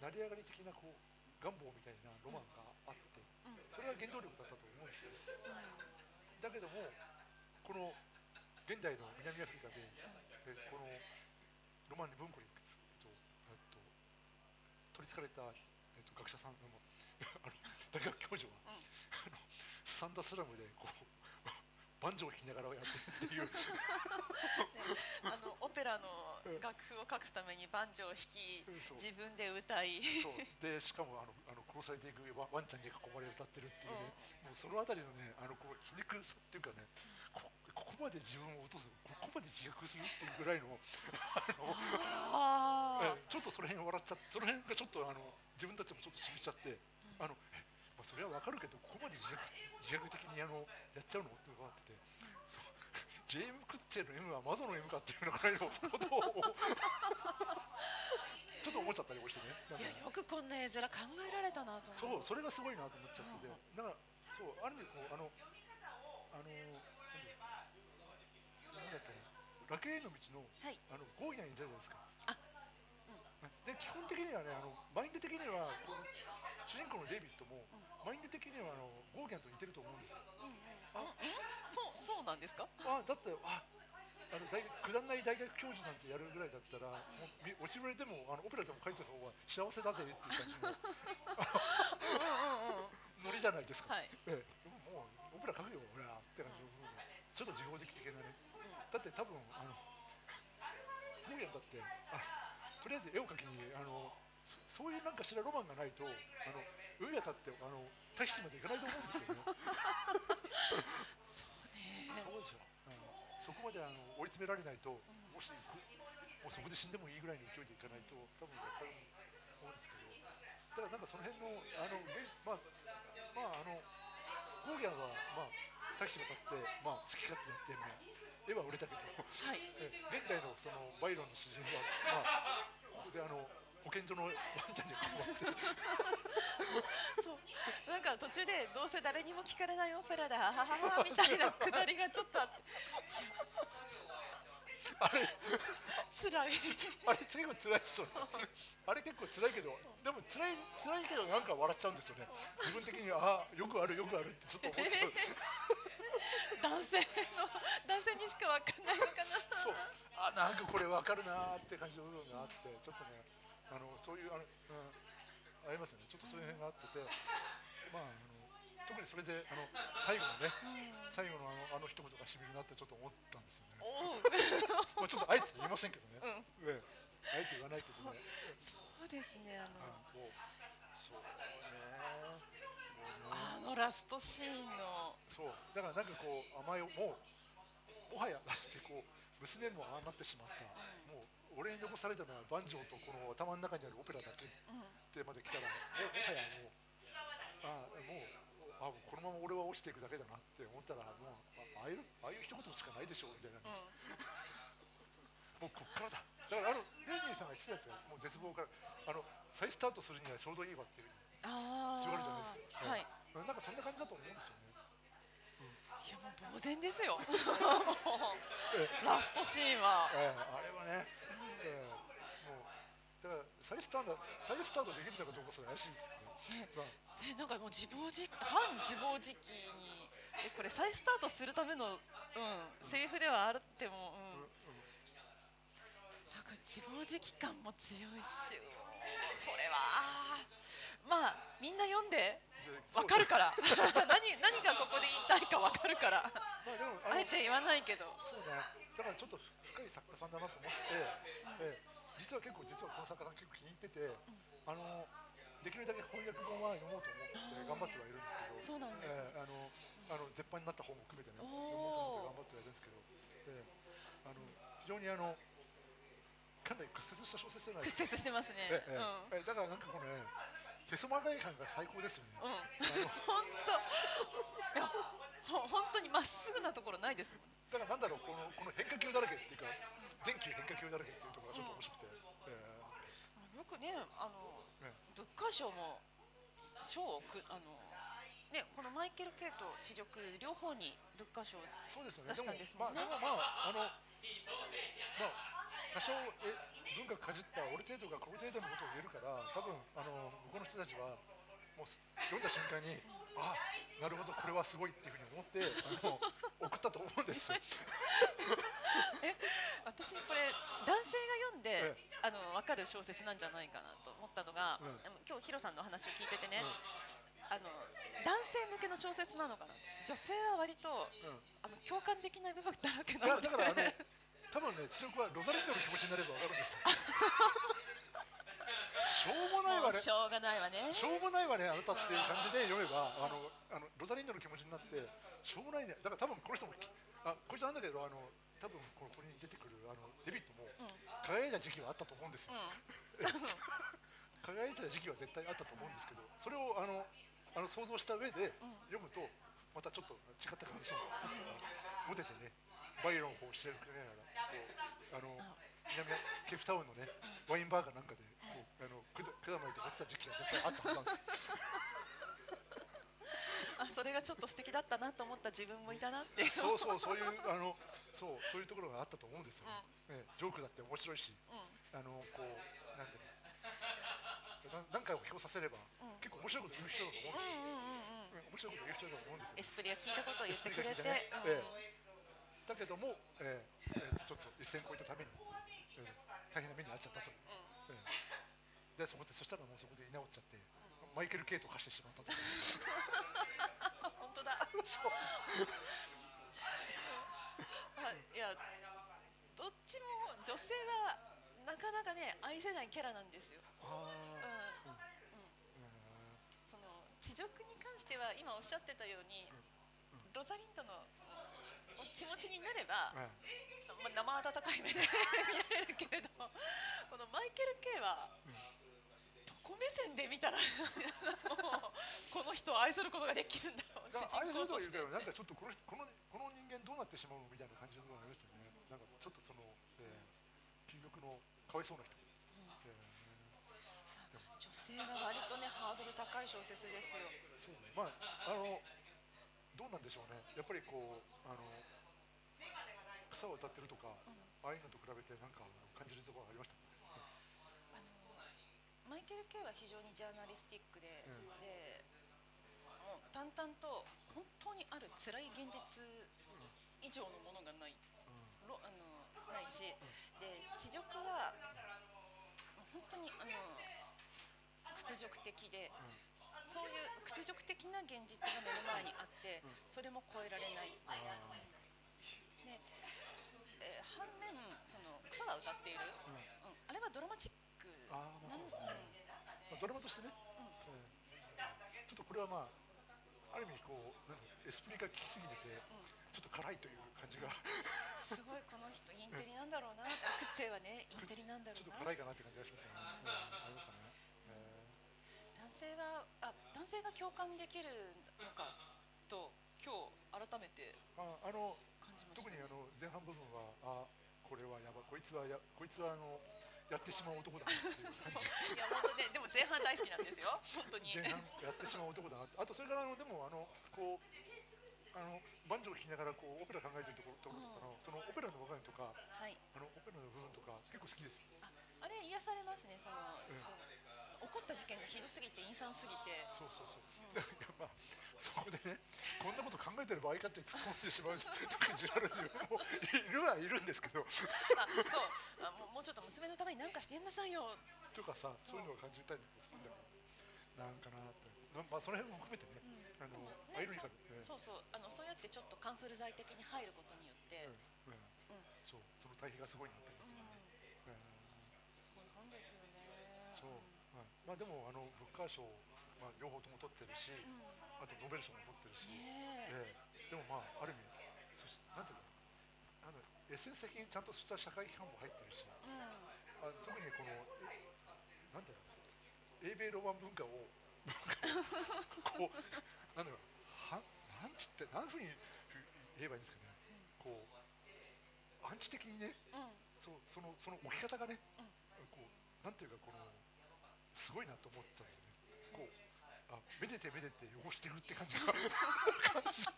成り上がり的なこう願望みたいなロマンがあって、うんうんそれが原動力だったと思うんですよ。だけどもこの現代の南アフリカで、えこのロマンに文庫に、えっとえっと、取りつかれた、えっと、学者さんのあの大学教授は、うんあのサンダスラムでこうバンジョーを弾きながらやってるっていうあのオペラの楽譜を書くためにバンジョーを弾き自分で歌いでしかもあの殺されていくワワンちゃんに囲まれ歌ってるっていうね、もうそのあたりのねあのこう皮肉さっていうかねこここまで自分を落とすここまで自虐するっていうぐらいのあえちょっとその辺笑っちゃってその辺がちょっとあの自分たちもちょっとしみちゃって、あのえまあ、それはわかるけどここまで自虐自虐的にあのやっちゃうのっていうのがあってて、そう JM クッテの M はマゾの M かっていうのぐらいのことをちょっと思っちゃったりもしてね。いやよくこんな絵面考えられたなと思そうそれがすごいなと思っちゃってて、だからそうある意味こうあのあのなんだっけな。楽園の道のはい。あのゴーギャンにいたじゃないですか。あ。で基本的にはねあのマインド的には主人公のデイビッドも、マインド的にはあのゴーギャンと似てると思うんですよ。うんうんそうそうなんですか？あだってああの大学くだんない大学教授なんてやるぐらいだったら、もうみ落ちぶれでもあのオペラでも書いてた方が幸せだぜっていう感じのノリじゃないですか。はいえももうオペラ書くよ俺はって感じのちょっと自暴自棄的なね。だって多分あのゴーギャンだってあとりあえず絵を描きにあのそそういうなんかしらロマンがないとあの上やたってあの大使までいかないと思うんですよね。(laughs) そうですよ、うん、そこまであの追い詰められないと、もしもうそこで死んでもいいぐらいの勢いでいかないと多分やっぱり思うんですけど。だからなんかその辺のあのげまあまああのゴーギャンはまあ大使が立ってまあ好き勝手やってまあ絵は売れたけど。はい。え。現代のそのバイロンの詩人はまあここであの保健所のワンちゃんに囲まれて (laughs) そうなんか途中でどうせ誰にも聞かれないオペラだははははみたいなくだりがちょっとあってあれ辛いあれ結構辛いですよね。あれ結構辛いけど、でも辛い辛いけどなんか笑っちゃうんですよね。自分的にはあよくあるよくあるってちょっと思っちゃう。男性の男性にしかわかんないのかなそうあなんかこれわかるなーって感じの部分があってちょっとねあのそういうあの、うん、ありますよね。ちょっとそういう辺があってて、まああの特にそれであの最後のね最後のあのあの一言がしみるなってちょっと思ったんですよね。まあちょっとあえて言いませんけどね。うん。ええ。あえて言わないけどね。そうですねあの。もうそうね。もうねあのラストシーンの。そう。だからなんかこう甘えをもうもはやだってこう娘もああなってしまった。もう俺に残されたのはバンジョーとこの頭の中にあるオペラだけっうんてまで来たらもはやもうあもうあもうこのまま俺は落ちていくだけだなって思ったらもうあああいうああいう一言しかないでしょうみたいな、うんもうこっからだだからあのレニーさんが言ってたやつがもう絶望からあの再スタートするにはちょうどいいわっていうあ必要あるじゃないですか。はいなんかそんな感じだと思うんですよね。いいやもう呆然ですよ (laughs) (laughs) ラストシーンは、えー、あれはね、えー、もう。だから再スタート再スタートできるのかどうかそれ怪しいですねまあね。(laughs) なんかもう自暴自反自暴自棄にえこれ再スタートするための、うん、セリフではあっても、うん。うんうんなんか自暴自棄感も強いしこれはまあみんな読んででわかるから。(laughs) 何何がここで言いたいかわかるから。まあでもあえて言わないけど。そうねだからちょっと深い作家さんだなと思って、えー実は結構実はこの作家さん結構気に入ってて、あのできるだけ翻訳本は読もうと思って頑張ってはいるんですけどそうなんですね。えーあのあの絶版になった本も含めてね読もうと思って頑張ってはいるんですけど、えーあの非常にあのかなり屈折した小説じゃないですか。屈折してますね。ええええ。だからなんかこのねへそ曲がり感が最高ですよね、うん。う (laughs) ん本当。いやほ本当にまっすぐなところないですもんだからなんだろうこのこの変化球だらけっていうか全球変化球だらけっていうところがちょっと面白くて、えよくねあのえね物価賞も賞をくあのねこのマイケル・ケイと地辱両方に物価賞そうですよね。出したんですもんねでもまあでもまああのまあ多少え文化かじった俺程度がこの程度のことを言えるから多分あの向こうの人たちはもう読んだ瞬間にあなるほどこれはすごいっていうふうに思ってあの送ったと思うんです。よ。私これ男性が読んで、えあの分かる小説なんじゃないかなと思ったのが、うん。でも今日ヒロさんの話を聞いててね、うん。あの男性向けの小説なのかな。女性は割とうん。あの共感できない部分だらけいなのでやだからあの多分ね千代子はロザリンドの気持ちになればわかるんですよ。(laughs) しょうもないわね。しょうがないわね。しょうもないわねあなたっていう感じで読めばあのあのロザリンドの気持ちになってしょうもないね。だから多分この人もきあこいつなんだけどあの多分このここに出てくるあのデビットもうん。輝いた時期はあったと思うんですよ、う (laughs) 輝いてた時期は絶対あったと思うんですけどそれをあのあの想像した上で読むとまたちょっと違った感想が持ててねバイロンをしてるかながらこうあの南ケープタウンのねワインバーかなんかであのくだ果物で持ってた時期が絶対あったはずなんですよ。ん (laughs) あそれがちょっと素敵だったなと思った自分もいたなって。そうそうそういう (laughs) あのそうそういうところがあったと思うんですよ、ねええジョークだって面白いしうん。あのこうなんていうの。な何回も評させれば、うん。結構面白いこと言う人だと思うんですよ、うんうんうんうん。うん面白いこと言う人だと思うんですよ。エスプリは聞いたことを言ってくれて、ねうんえだけども、ええええちょっと一線越えたために、ええ大変な目に遭っちゃったと、ええでそこでそしたらもうそこで居直っちゃって、マイケル・ケイトを貸してしまった本当だ。そう。あい。やどっちも女性はなかなかね愛せないキャラなんですよ、地辱に関しては今おっしゃってたように、ロザリンドのお気持ちになれば、うんまあ、生温かい目で (laughs) 見られるけれどこのマイケル・ケイは、どこ目線で見たら (laughs) この人を愛することができるんだろうだからあれするというかなんかちょっとこのこのこの人間どうなってしまうのみたいな感じのがありましたよね。なんかちょっとその、えー、究極のかわいそうな人、え女性は割とねハードル高い小説ですよ。ーそうね。まああのどうなんでしょうね。やっぱりこうあの草を歌ってるとか、ああいうのと比べてなんか感じるところがありましたマイケル・ケイは非常にジャーナリスティックで,、うん。でもう淡々と本当にある辛い現実以上のものがないろあのないし、で地辱は本当にあの屈辱的で、そういう屈辱的な現実が目の前にあって、それも超えられない。でえー反面その草は歌っている、うん。うん。あれはドラマチックあーまあなんそうですね。まあ、ドラマとしてね、えーちょっとこれはまあある意味こうなんだろうエスプリが効きすぎてて、ちょっと辛いという感じが。すごいこの人インテリなんだろうな、あクッチェはねインテリなんだろちょっとうな辛いかなって感じがしますよね。うん、かね。え男性はあ男性が共感できるのかと今日改めてーああの感じました特にあの前半部分はあこれはやばいこいつはやこいつはあのやってしまう男だなっていう感じ。いや本当ねでも前半大好きなんですよ。本当に。前半やってしまう男だなあとそれからあのでもあのこうああのバンジョーを聴きながらこうオペラ考えてるところとかの、そのオペラの場面とかはい。あのオペラの部分とか結構好きですよああれ癒されますねその、うん起こった事件がひどすぎて陰惨すぎて。そうそうそう、だからまあそこでねこんなこと考えてる場合かって突っ込んでしまうなんか自分自分もいるはいるんですけど。あそうあもうもうちょっと娘のために何かしてやんなさいよ。とかさそういうのを感じたりとかするんだけどなんかなって。なまあその辺も含めてね、あのねアイロニカルね。そうそうあのそうやってちょっとカンフル剤的に入ることによって、うん。うん。うん。そう。その対比がすごいなって思ってね、うんすごい本ですよねそう、はいまあでもあのブッカー賞、まあ、両方とも取ってるし、うん。あとノーベル賞も取ってるし、ねえ。ええ。でもまあある意味そしなんていうのあのエッセンス的にちゃんとした社会批判も入ってるし。うん。あ特にこのえなんていうの英米ロマン文化を (laughs) こうなんだろうはなんて言って何ふうに言えばいいんですかね、こうアンチ的にねうん。そうそのその置き方がね、うん。こうなんていうかこのすごいなと思ったんですよね。こうあめでてめでて汚してるって感じが。感じた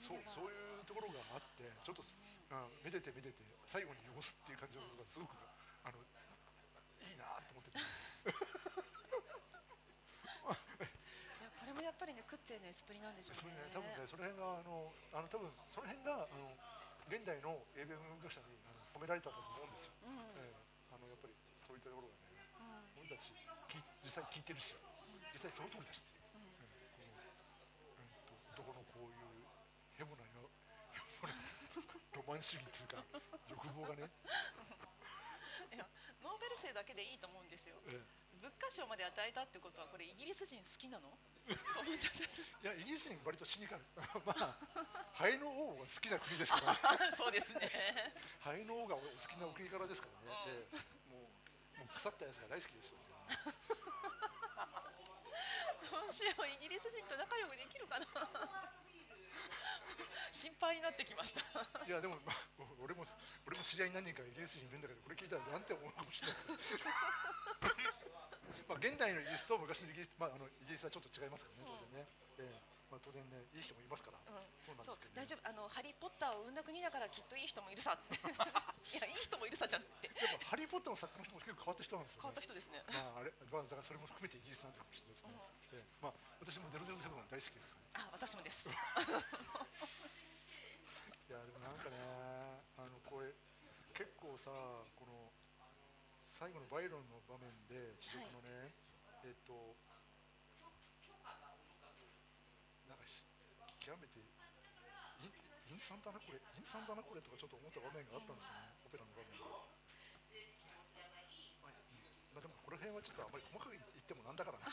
そう言そういうところがあってちょっとすあめでてめでて最後に汚すっていう感じがすごくあのいいなと思ってて。いやこれもやっぱりねクッツェのエスプリなんでしょうね。ね。多分ねその辺があのあの多分その辺があの現代の英米文学者にあの褒められたと思うんですよ。うんうん。ええあのやっぱりそういったところがね俺たち実際聞いてるし実際その通りだし、う。ん。うん。この、うん、と男のこういうヘボなよロマン主義っていうか (laughs) 欲望がね、いやノーベル生だけでいいと思うんですよ。え物価賞まで与えたってことはこれイギリス人好きなの？と思っちゃっえいやイギリス人割とシニカル。(laughs) まあハエの王が好きな国ですからた (laughs) そうですね。(laughs) ハエの王がお好きなお国からですからね、ええもうもう腐ったやつが大好きですよ、どうしようイギリス人と仲良くできるかな。心配になってきました。いやでも、まあ、俺も俺も知り合いに何人かイギリス人いるんだけどこれ聞いたらなんて思うかもしれないまあ現代のイギリスと昔のイギリス、まあ、あのイギリスはちょっと違いますからね当然ね、ええ。まあ、当然ねいい人もいますから、そうなんそうですけど、ね、大丈夫。あのハリー・ポッターを生んだ国だからきっといい人もいるさって。(laughs) いやいい人もいるさじゃなくて。でもハリー・ポッターの作家の人も結構変わった人なんですよ、ね。変わった、人ですね。まああれまあ、だからそれも含めてイギリスなんかもしれないですね、ええ。まあ、私も007大好きですからね。あ私もです。(laughs) いやでもなんかねあのこれ結構さ最後のバイロンの場面で地獄のね、えっとなんかし極めて陰陰惨だなこれ陰惨だなこれとかちょっと思った場面があったんですよね、オペラの場面で。まあまあ、でもこの辺はちょっとあまり細かく言ってもなんだからな。(laughs) あ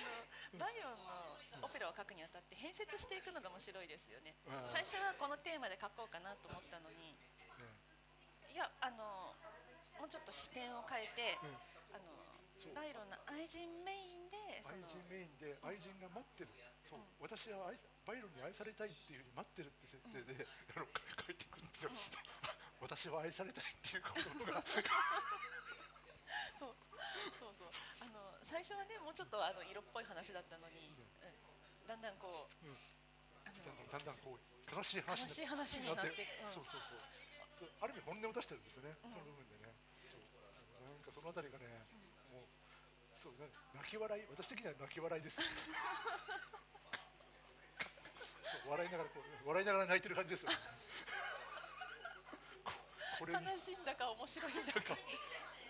のバイロンのオペラを書くにあたって編接していくのが面白いですよね。うん。最初はこのテーマで書こうかなと思ったのに。ねいやあのもうちょっと視点を変えて、うん。あのそう。バイロンの愛人メインで愛人メインで愛人が待ってる、そう。うん私は愛バイロンに愛されたいっていうふうに待ってるって設定で、あの書いてくるんですよ、(laughs) 私は愛されたいっていうことが。(laughs) そう。そうそう。あの最初はねもうちょっとあの色っぽい話だったのに、うん。だんだんこう、うん。だんだんこう悲しい話になって。うん。そうそう。そう。ある意味本音を出してるんですよね、うん。その部分でねそのあたりがね、もうそうね泣き笑い私的には泣き笑いです。(laughs) そう笑いながらこう笑いながら泣いてる感じですよ、ね、ここれ。に悲しいんだか面白いんだか。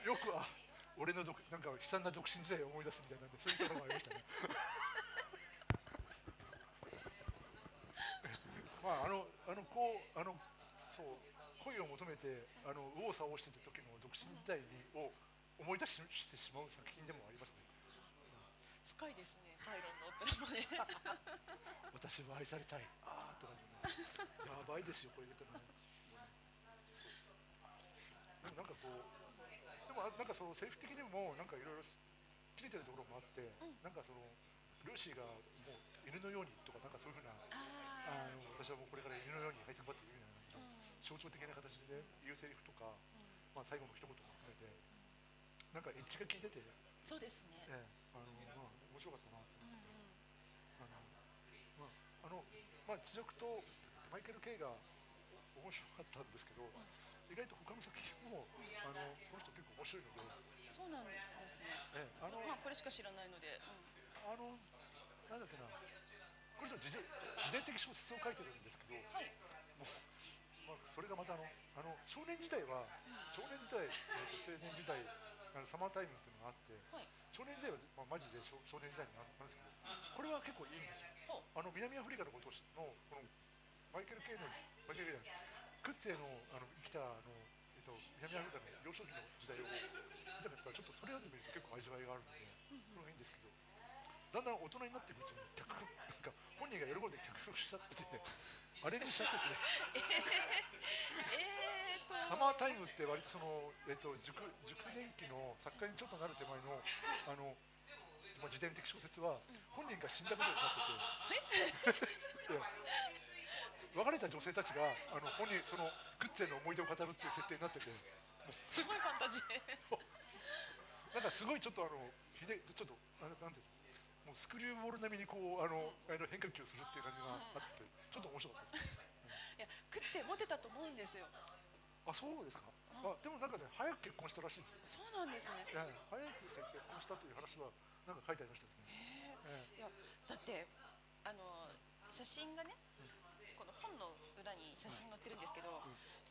よくあ俺の独なんか悲惨な独身時代を思い出すみたいなんでそういうところがありましたね。(laughs) まああのあのこうあのそう恋を求めてあの右往左往してた時の独身時代にを思い出ししてしまう作品でもありますね。深いですねバイロンのオペラもね。(laughs) 私は愛されたい。ああって感じねやばいですよこれ言ったらね。でもなんかこうでもあなんかそのセリフ的にもなんかいろいろ切れてるところもあって、ん。なんかそのルーシーがもう犬のようにとかなんかそういうふうなああの私はもうこれから犬のように這いつくばっているみたいな、うん。象徴的な形で、ね、言うセリフとか、まあ、最後の一言も含めてなんかエッジが効いてて、えそうですね、えあのまあ、面白かったなとうんうんあのまあ地獄とマイケル・ケイが面白かったんですけど、意外と他の作品もあのこの人結構面白いので、そうなんですね。ええ。あのまあこれしか知らないので、あのなんだっけな、この人自伝自伝的小説を書いてるんですけど、うん、はい。もうまあ、それがまたあのあの少年時代は、少年時代、えー、と青年時代サマータイムっていうのがあって、はい。少年時代は、まあ、マジで少少年時代になるんですけどこれは結構いいんですよ。あの南アフリカのことのこのマイケル・ケイのマイケル・ケイじゃないクッツェのあの生きたあの、えっと、南アフリカの幼少期の時代を見たかったらちょっとそれ読んでみると結構味わいがあるのでそれがいいんですけどだんだん大人になっていくうちに脚本なんか本人が喜んで脚色しちゃっててアレンジしちゃっててえーと。サマータイムって割とその、えっと、熟熟年期の作家にちょっとなる手前のあの、まあ、自伝的小説は本人が死んだことになってて、別れた女性たちがあの本人そのグッツェの思い出を語るっていう設定になってて。すごいファンタジー。(laughs) なんかすごいちょっとあのひでちょっとあなんていうの？もうスクリューボール並みにこうあの、あの変化球をするっていう感じがあっててちょっと面白かったです。いやクッチェモテたと思うんですよ。あそうですか？あでもなんかね早く結婚したらしいんですよ。そうなんですね。早く結婚したという話はなんか書いてありましたですね。え。いやだってあの写真がねこの本の裏に写真載ってるんですけど、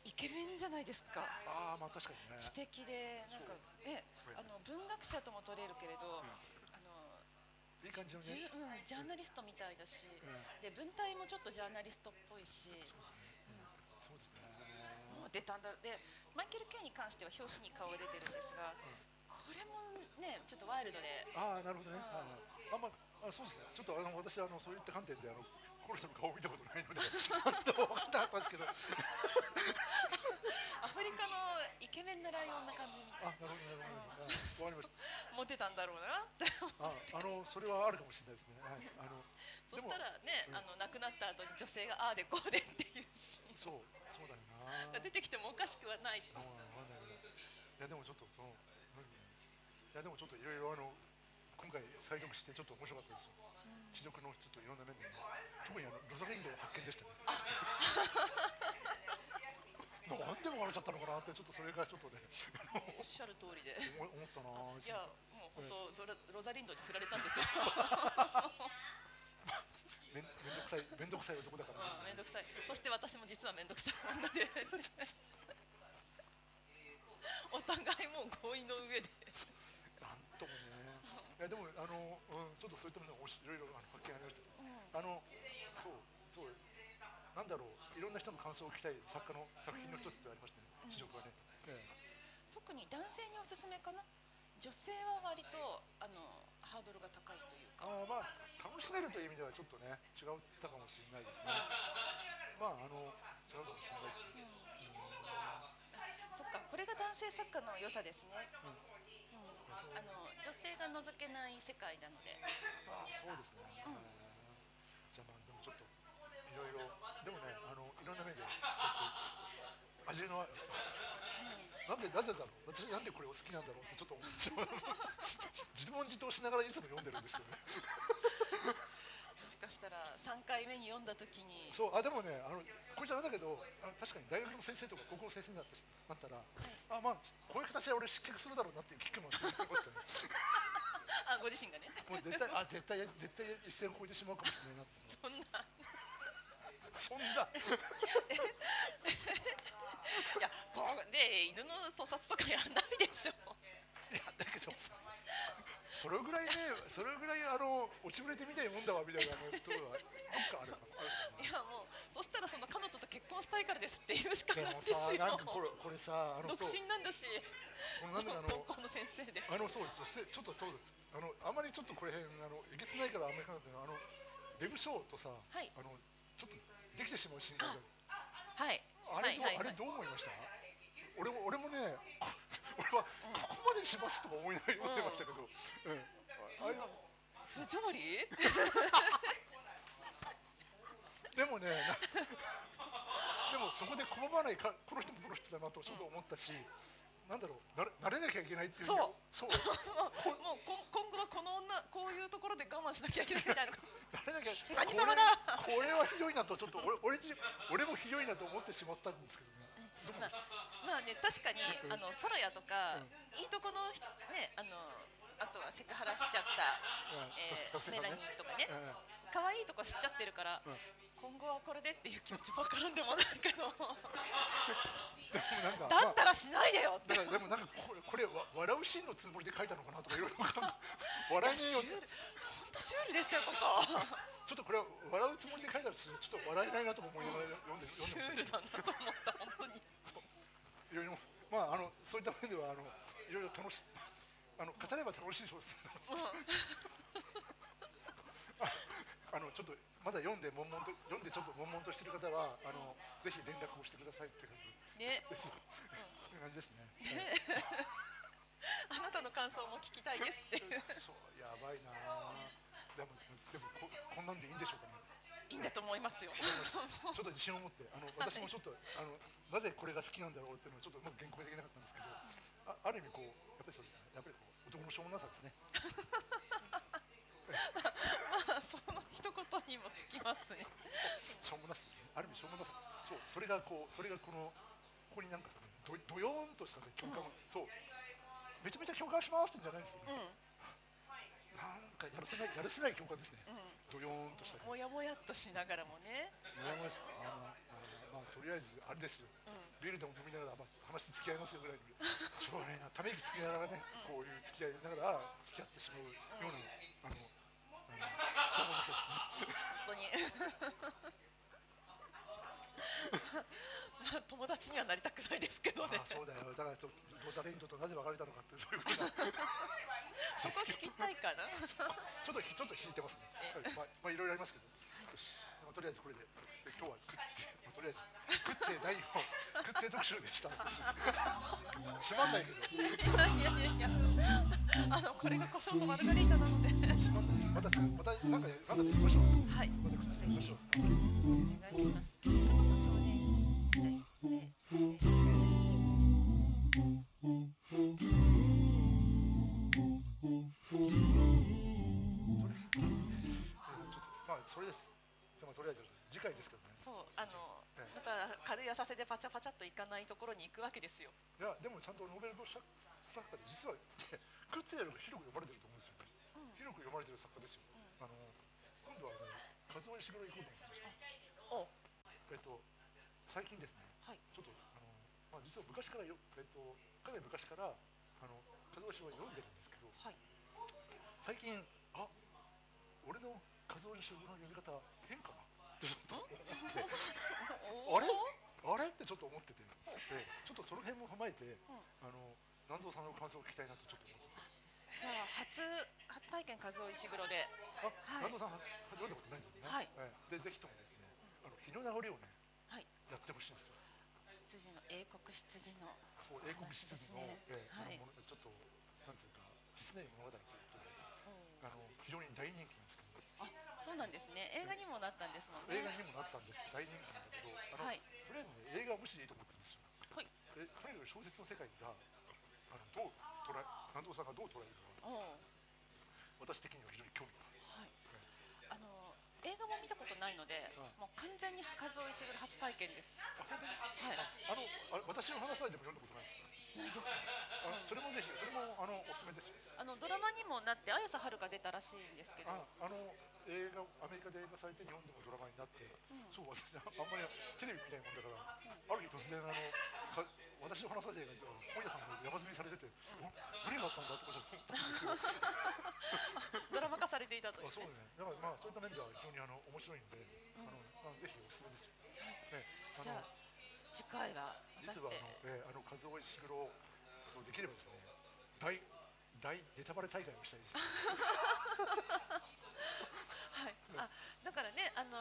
イケメンじゃないですか。えああまあ確かにね。知的でなんかねあの文学者とも取れるけれど、いい感じのじゅね。うん、ジャーナリストみたいだし、うんで文体もちょっとジャーナリストっぽいし、そうですね。もう出たんだでマイケル・ケイに関しては表紙に顔が出てるんですが、これもねちょっとワイルドでああなるほどね。あああまああそうですね。ちょっとあの私あのそういった観点であのこの人の顔を見たことないので分かんなかったんですけど。アフリカのイケメンなライオンな感じみたいあなるほどなるほど。あわかりました。モテたんだろうなってああのそれはあるかもしれないですね。はい。あのそしたらね、うんあの亡くなった後に女性がああでこうでっていうシーンそうそうだよな。が出てきてもおかしくはないあわかんないいやでもちょっとその何？いやでもちょっといろいろあの今回再読してちょっと面白かったですよ。地獄のちょっといろんな面で、ね、特にあのロザリンドの発見でしたね。なんでも笑っちゃったのかなってちょっとそれがちょっとね。おっしゃる通りで。思 (laughs) 思ったないやもう本当ゾラロザリンドに振られたんですよ。(laughs) めんどくさいめんどくさい男だから、うんめんどくさい。そして私も実はめんどくさい女で。(laughs) お互いもう合意の上で。なんともね。いやでもあの、うん、ちょっとそういったものがいろいろあの発見ありましたよあのそうそうなんだろういろんな人の感想を聞きたい作家の作品の一つでありましたね地獄はね、え特に男性におすすめかな？女性は割とあのハードルが高いというえか。あーまあ楽しめるという意味ではちょっとね違ったかもしれないですね。まああの違うかもしれないですね、そっかこれが男性作家の良さですね、うん。うん。あの女性が覗けない世界なので。ああそうですね、じゃあまあでもちょっといろいろでもねあのいろんな面で、えっと、味のなんでなぜだろう？私なんでこれを好きなんだろうってちょっと思っちゃう。自問自答しながらいつも読んでるんですけどね。もしかしたら3回目に読んだ時に。そうあでもねあのこれじゃなんだけど確かに大学の先生とか高校の先生になってなったら、あまあこういう形で俺失脚するだろうなっていう危機もあって思ったねあご自身がね。もう絶対あ絶対絶対一線を越えてしまうかもしれないなって。そんなそんな。(laughs) いやこうで犬の屠殺とかやんないでしょ。いやだけどさそれぐらいねそれぐらいあの落ちぶれてみたいもんだわみたいなところがどっかあるいやもうそしたらその彼女と結婚したいからですって言うしかかなでもないですよさなんかこれこれさあの独身なんだし。このなんだかあの高校の先生で。あのそうそしてちょっとそうです。あのあまりちょっとこれへんあのえげつないからあんまりかなってあのウェブショーとさ、はい。あのちょっとできてしまうシーンがあるはい。あれどう、はいはいはい。あれどう思いました？俺も俺もねこ (laughs) 俺はここまでしますとは思いながら読んでましたけど、うん。ああれ不条理でもねな (laughs) でもそこで拒まないかこの人もこの人だなとちょっと思ったし、なんだろうなれ慣れなきゃいけないっていうそう。そう。(laughs) もう今後はこの女こういうところで我慢しなきゃいけないみたいな。慣れなきゃ何様だこれこれはひどいなとちょっと (laughs) 俺俺自俺もひどいなと思ってしまったんですけどね。まあ、まあね確かにあのソラヤとか、いいとこの人ねあのあとはセクハラしちゃった、えー、メラニーとかね。え可愛いとこ知っちゃってるから、うん今後はこれでっていう気持ちもからんでもないけど。だったらしないでよって。だからでもなんかこれこれわ笑うシーンのつもりで書いたのかなとかいろいろ考え笑いによって。本当シュールでしたよここ。ちょっとこれは笑うつもりで書いたらちょっと笑えないなとも思いながら読んでシ読んでましたュールだなと思った本当に。いろいろまああのそういった面ではあのいろいろ楽しあの語れば楽しい小説ああのちょっとまだ読んで悶々と読んでちょっと悶々としてる方はあのぜひ連絡をしてくださいって感じ。ね。って感じですね。(laughs) あなたの感想も聞きたいですって。そうやばいな。あ。でもでもここんなんでいいんでしょうかね。いいんだと思いますよ。ちょっと自信を持ってあの私もちょっとあのなぜこれが好きなんだろうっていうのをちょっとうまく言語化できなかったんですけどあある意味こうやっぱりそうですね。やっぱりこう男のしょうもなさですね。ま (laughs) あその一言にもつきますね。しょうもなさですねある意味しょうもなさそうそれがこうそれがこのここになんかどどよーんとしたね共感を、そう。めちゃめちゃ共感しますってんじゃないんですよ、うねなんかやるせないやるせない共感ですね、んうん。どよーんとしたね。もやもやっとしながらもね。もやもやしあのまあとりあえずあれですよ。うビールでも飲みながら、まあ、話付き合いますよぐらいに。しょうがないなため息つきながらねこういう付き合いながら付き合ってしまうようなあのあのしょうですね本当に。まあ友達に。はなりたくないですけどねそうだよだからちょロザレンドとなぜ別れたのかってそういうふうなそこ聞きたいかなちょっとちょっと引いてますね、はいまあ、まあいろいろありますけどよし、まあ、とりあえずこれでで今日はグッズ、まあ、とりあえずグッズ第4グッズ特集でしたしまんないけどいやいやいやあのこれが胡椒のマルガリータなのでまたまたなんかなんか言いましょう。はい。またグッズ言いましょう。お願いします。少年昔からあの和夫石は読んでるんですけどはい。最近あ俺の和夫石黒の読み方変かなって。ちょっと？思っておあれ？あれ？ってちょっと思ってて、ええちょっとその辺も踏まえて、あの南蔵さんの感想を聞きたいなとちょっと思ってて。じゃあ初初体験和夫石黒で。あ、はい。南蔵さんは読んだことないんですよね。はい。ええ。でぜひともですね、あの日の流れをねはい。やってほしいんですよ。英国羊のそう英国史実の、ねええはいちょっとなんていうか実ない物語ということで、うんあの非常に大人気なんですけど、あそうなんですね。映画にもなったんですもんね。映画にもなったんですけど大人気なんだけど、あの、はい。とりあえずね映画は無視でいいと思ってるんですよ。はい。えとにかく小説の世界があのどう捉え南蔵さんがどう捉えるか。私的には非常に興味がある。映画も見たことないので、うんもう完全に和夫石黒初体験です。あ本当に？はい。あのあ私の話されても読んだことないですないですあそれもぜひそれもあのおすすめです。よあのドラマにもなって綾瀬はるか出たらしいんですけど。ああの映画アメリカで映画されて日本でもドラマになって、ん。そう私あんまりテレビ見ないもんだから、ある日突然あのか私の話されてる映画本屋さんが山積みされてて、お何があったんだってことちょっと (laughs) ドラマ化されていたとい (laughs) うあそうね。だからまあそういった面では非常にあの面白いんで、あのあのぜひおすすめです。よ、ね、あのじゃあ次回は実はあの、えーあの和夫石黒そうできればですね大大ネタバレ大会をしたいです。(laughs) はい、あだからねあの、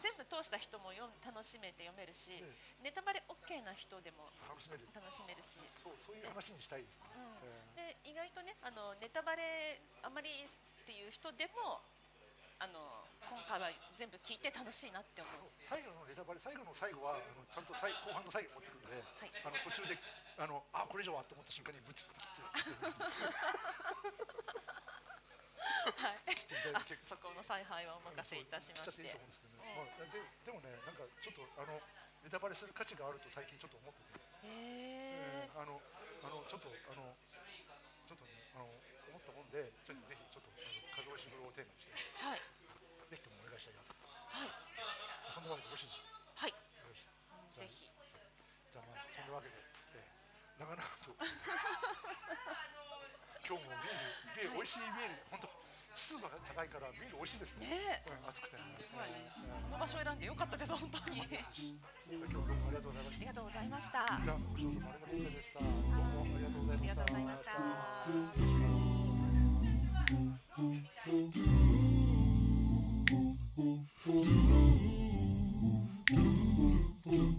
全部通した人も読ん楽しめて読めるし、えネタバレ OK な人でも楽しめる。楽しめるし、そうそういう話にしたいですね、うん。え。で意外とねあのネタバレあまりっていう人でもあの今回は全部聞いて楽しいなって思う。ー最後のネタバレ最後の最後はあのちゃんと最後半の最後に持ってくるんで、はい。あの途中であのあこれ以上はと思った瞬間にぶちって切って。(laughs) はい。そこの采配はお任せいたしまして。いいと思うん。ですけどね、まあ、ででもねなんかちょっとあのネタバレする価値があると最近ちょっと思ってて、へええーあのあのちょっとあのちょっとねあの思ったもんでちょっとぜひちょっとあの数押し風呂をテーマにして。はいしたい。はいそんなわけでよろしいでしょうはい。ぜひじゃあまあそんなわけで、えー、長々と。(laughs) 今日もビールビール美味しいビール本当湿度が高いからビール美味しいですね。ね暑くて。この場所を選んでよかったです本当に。今日はどうもありがとうございました。りがとうございました。じゃあご視聴どうもありがとうございました。どうもありがとうございました。ありがとうございました do do do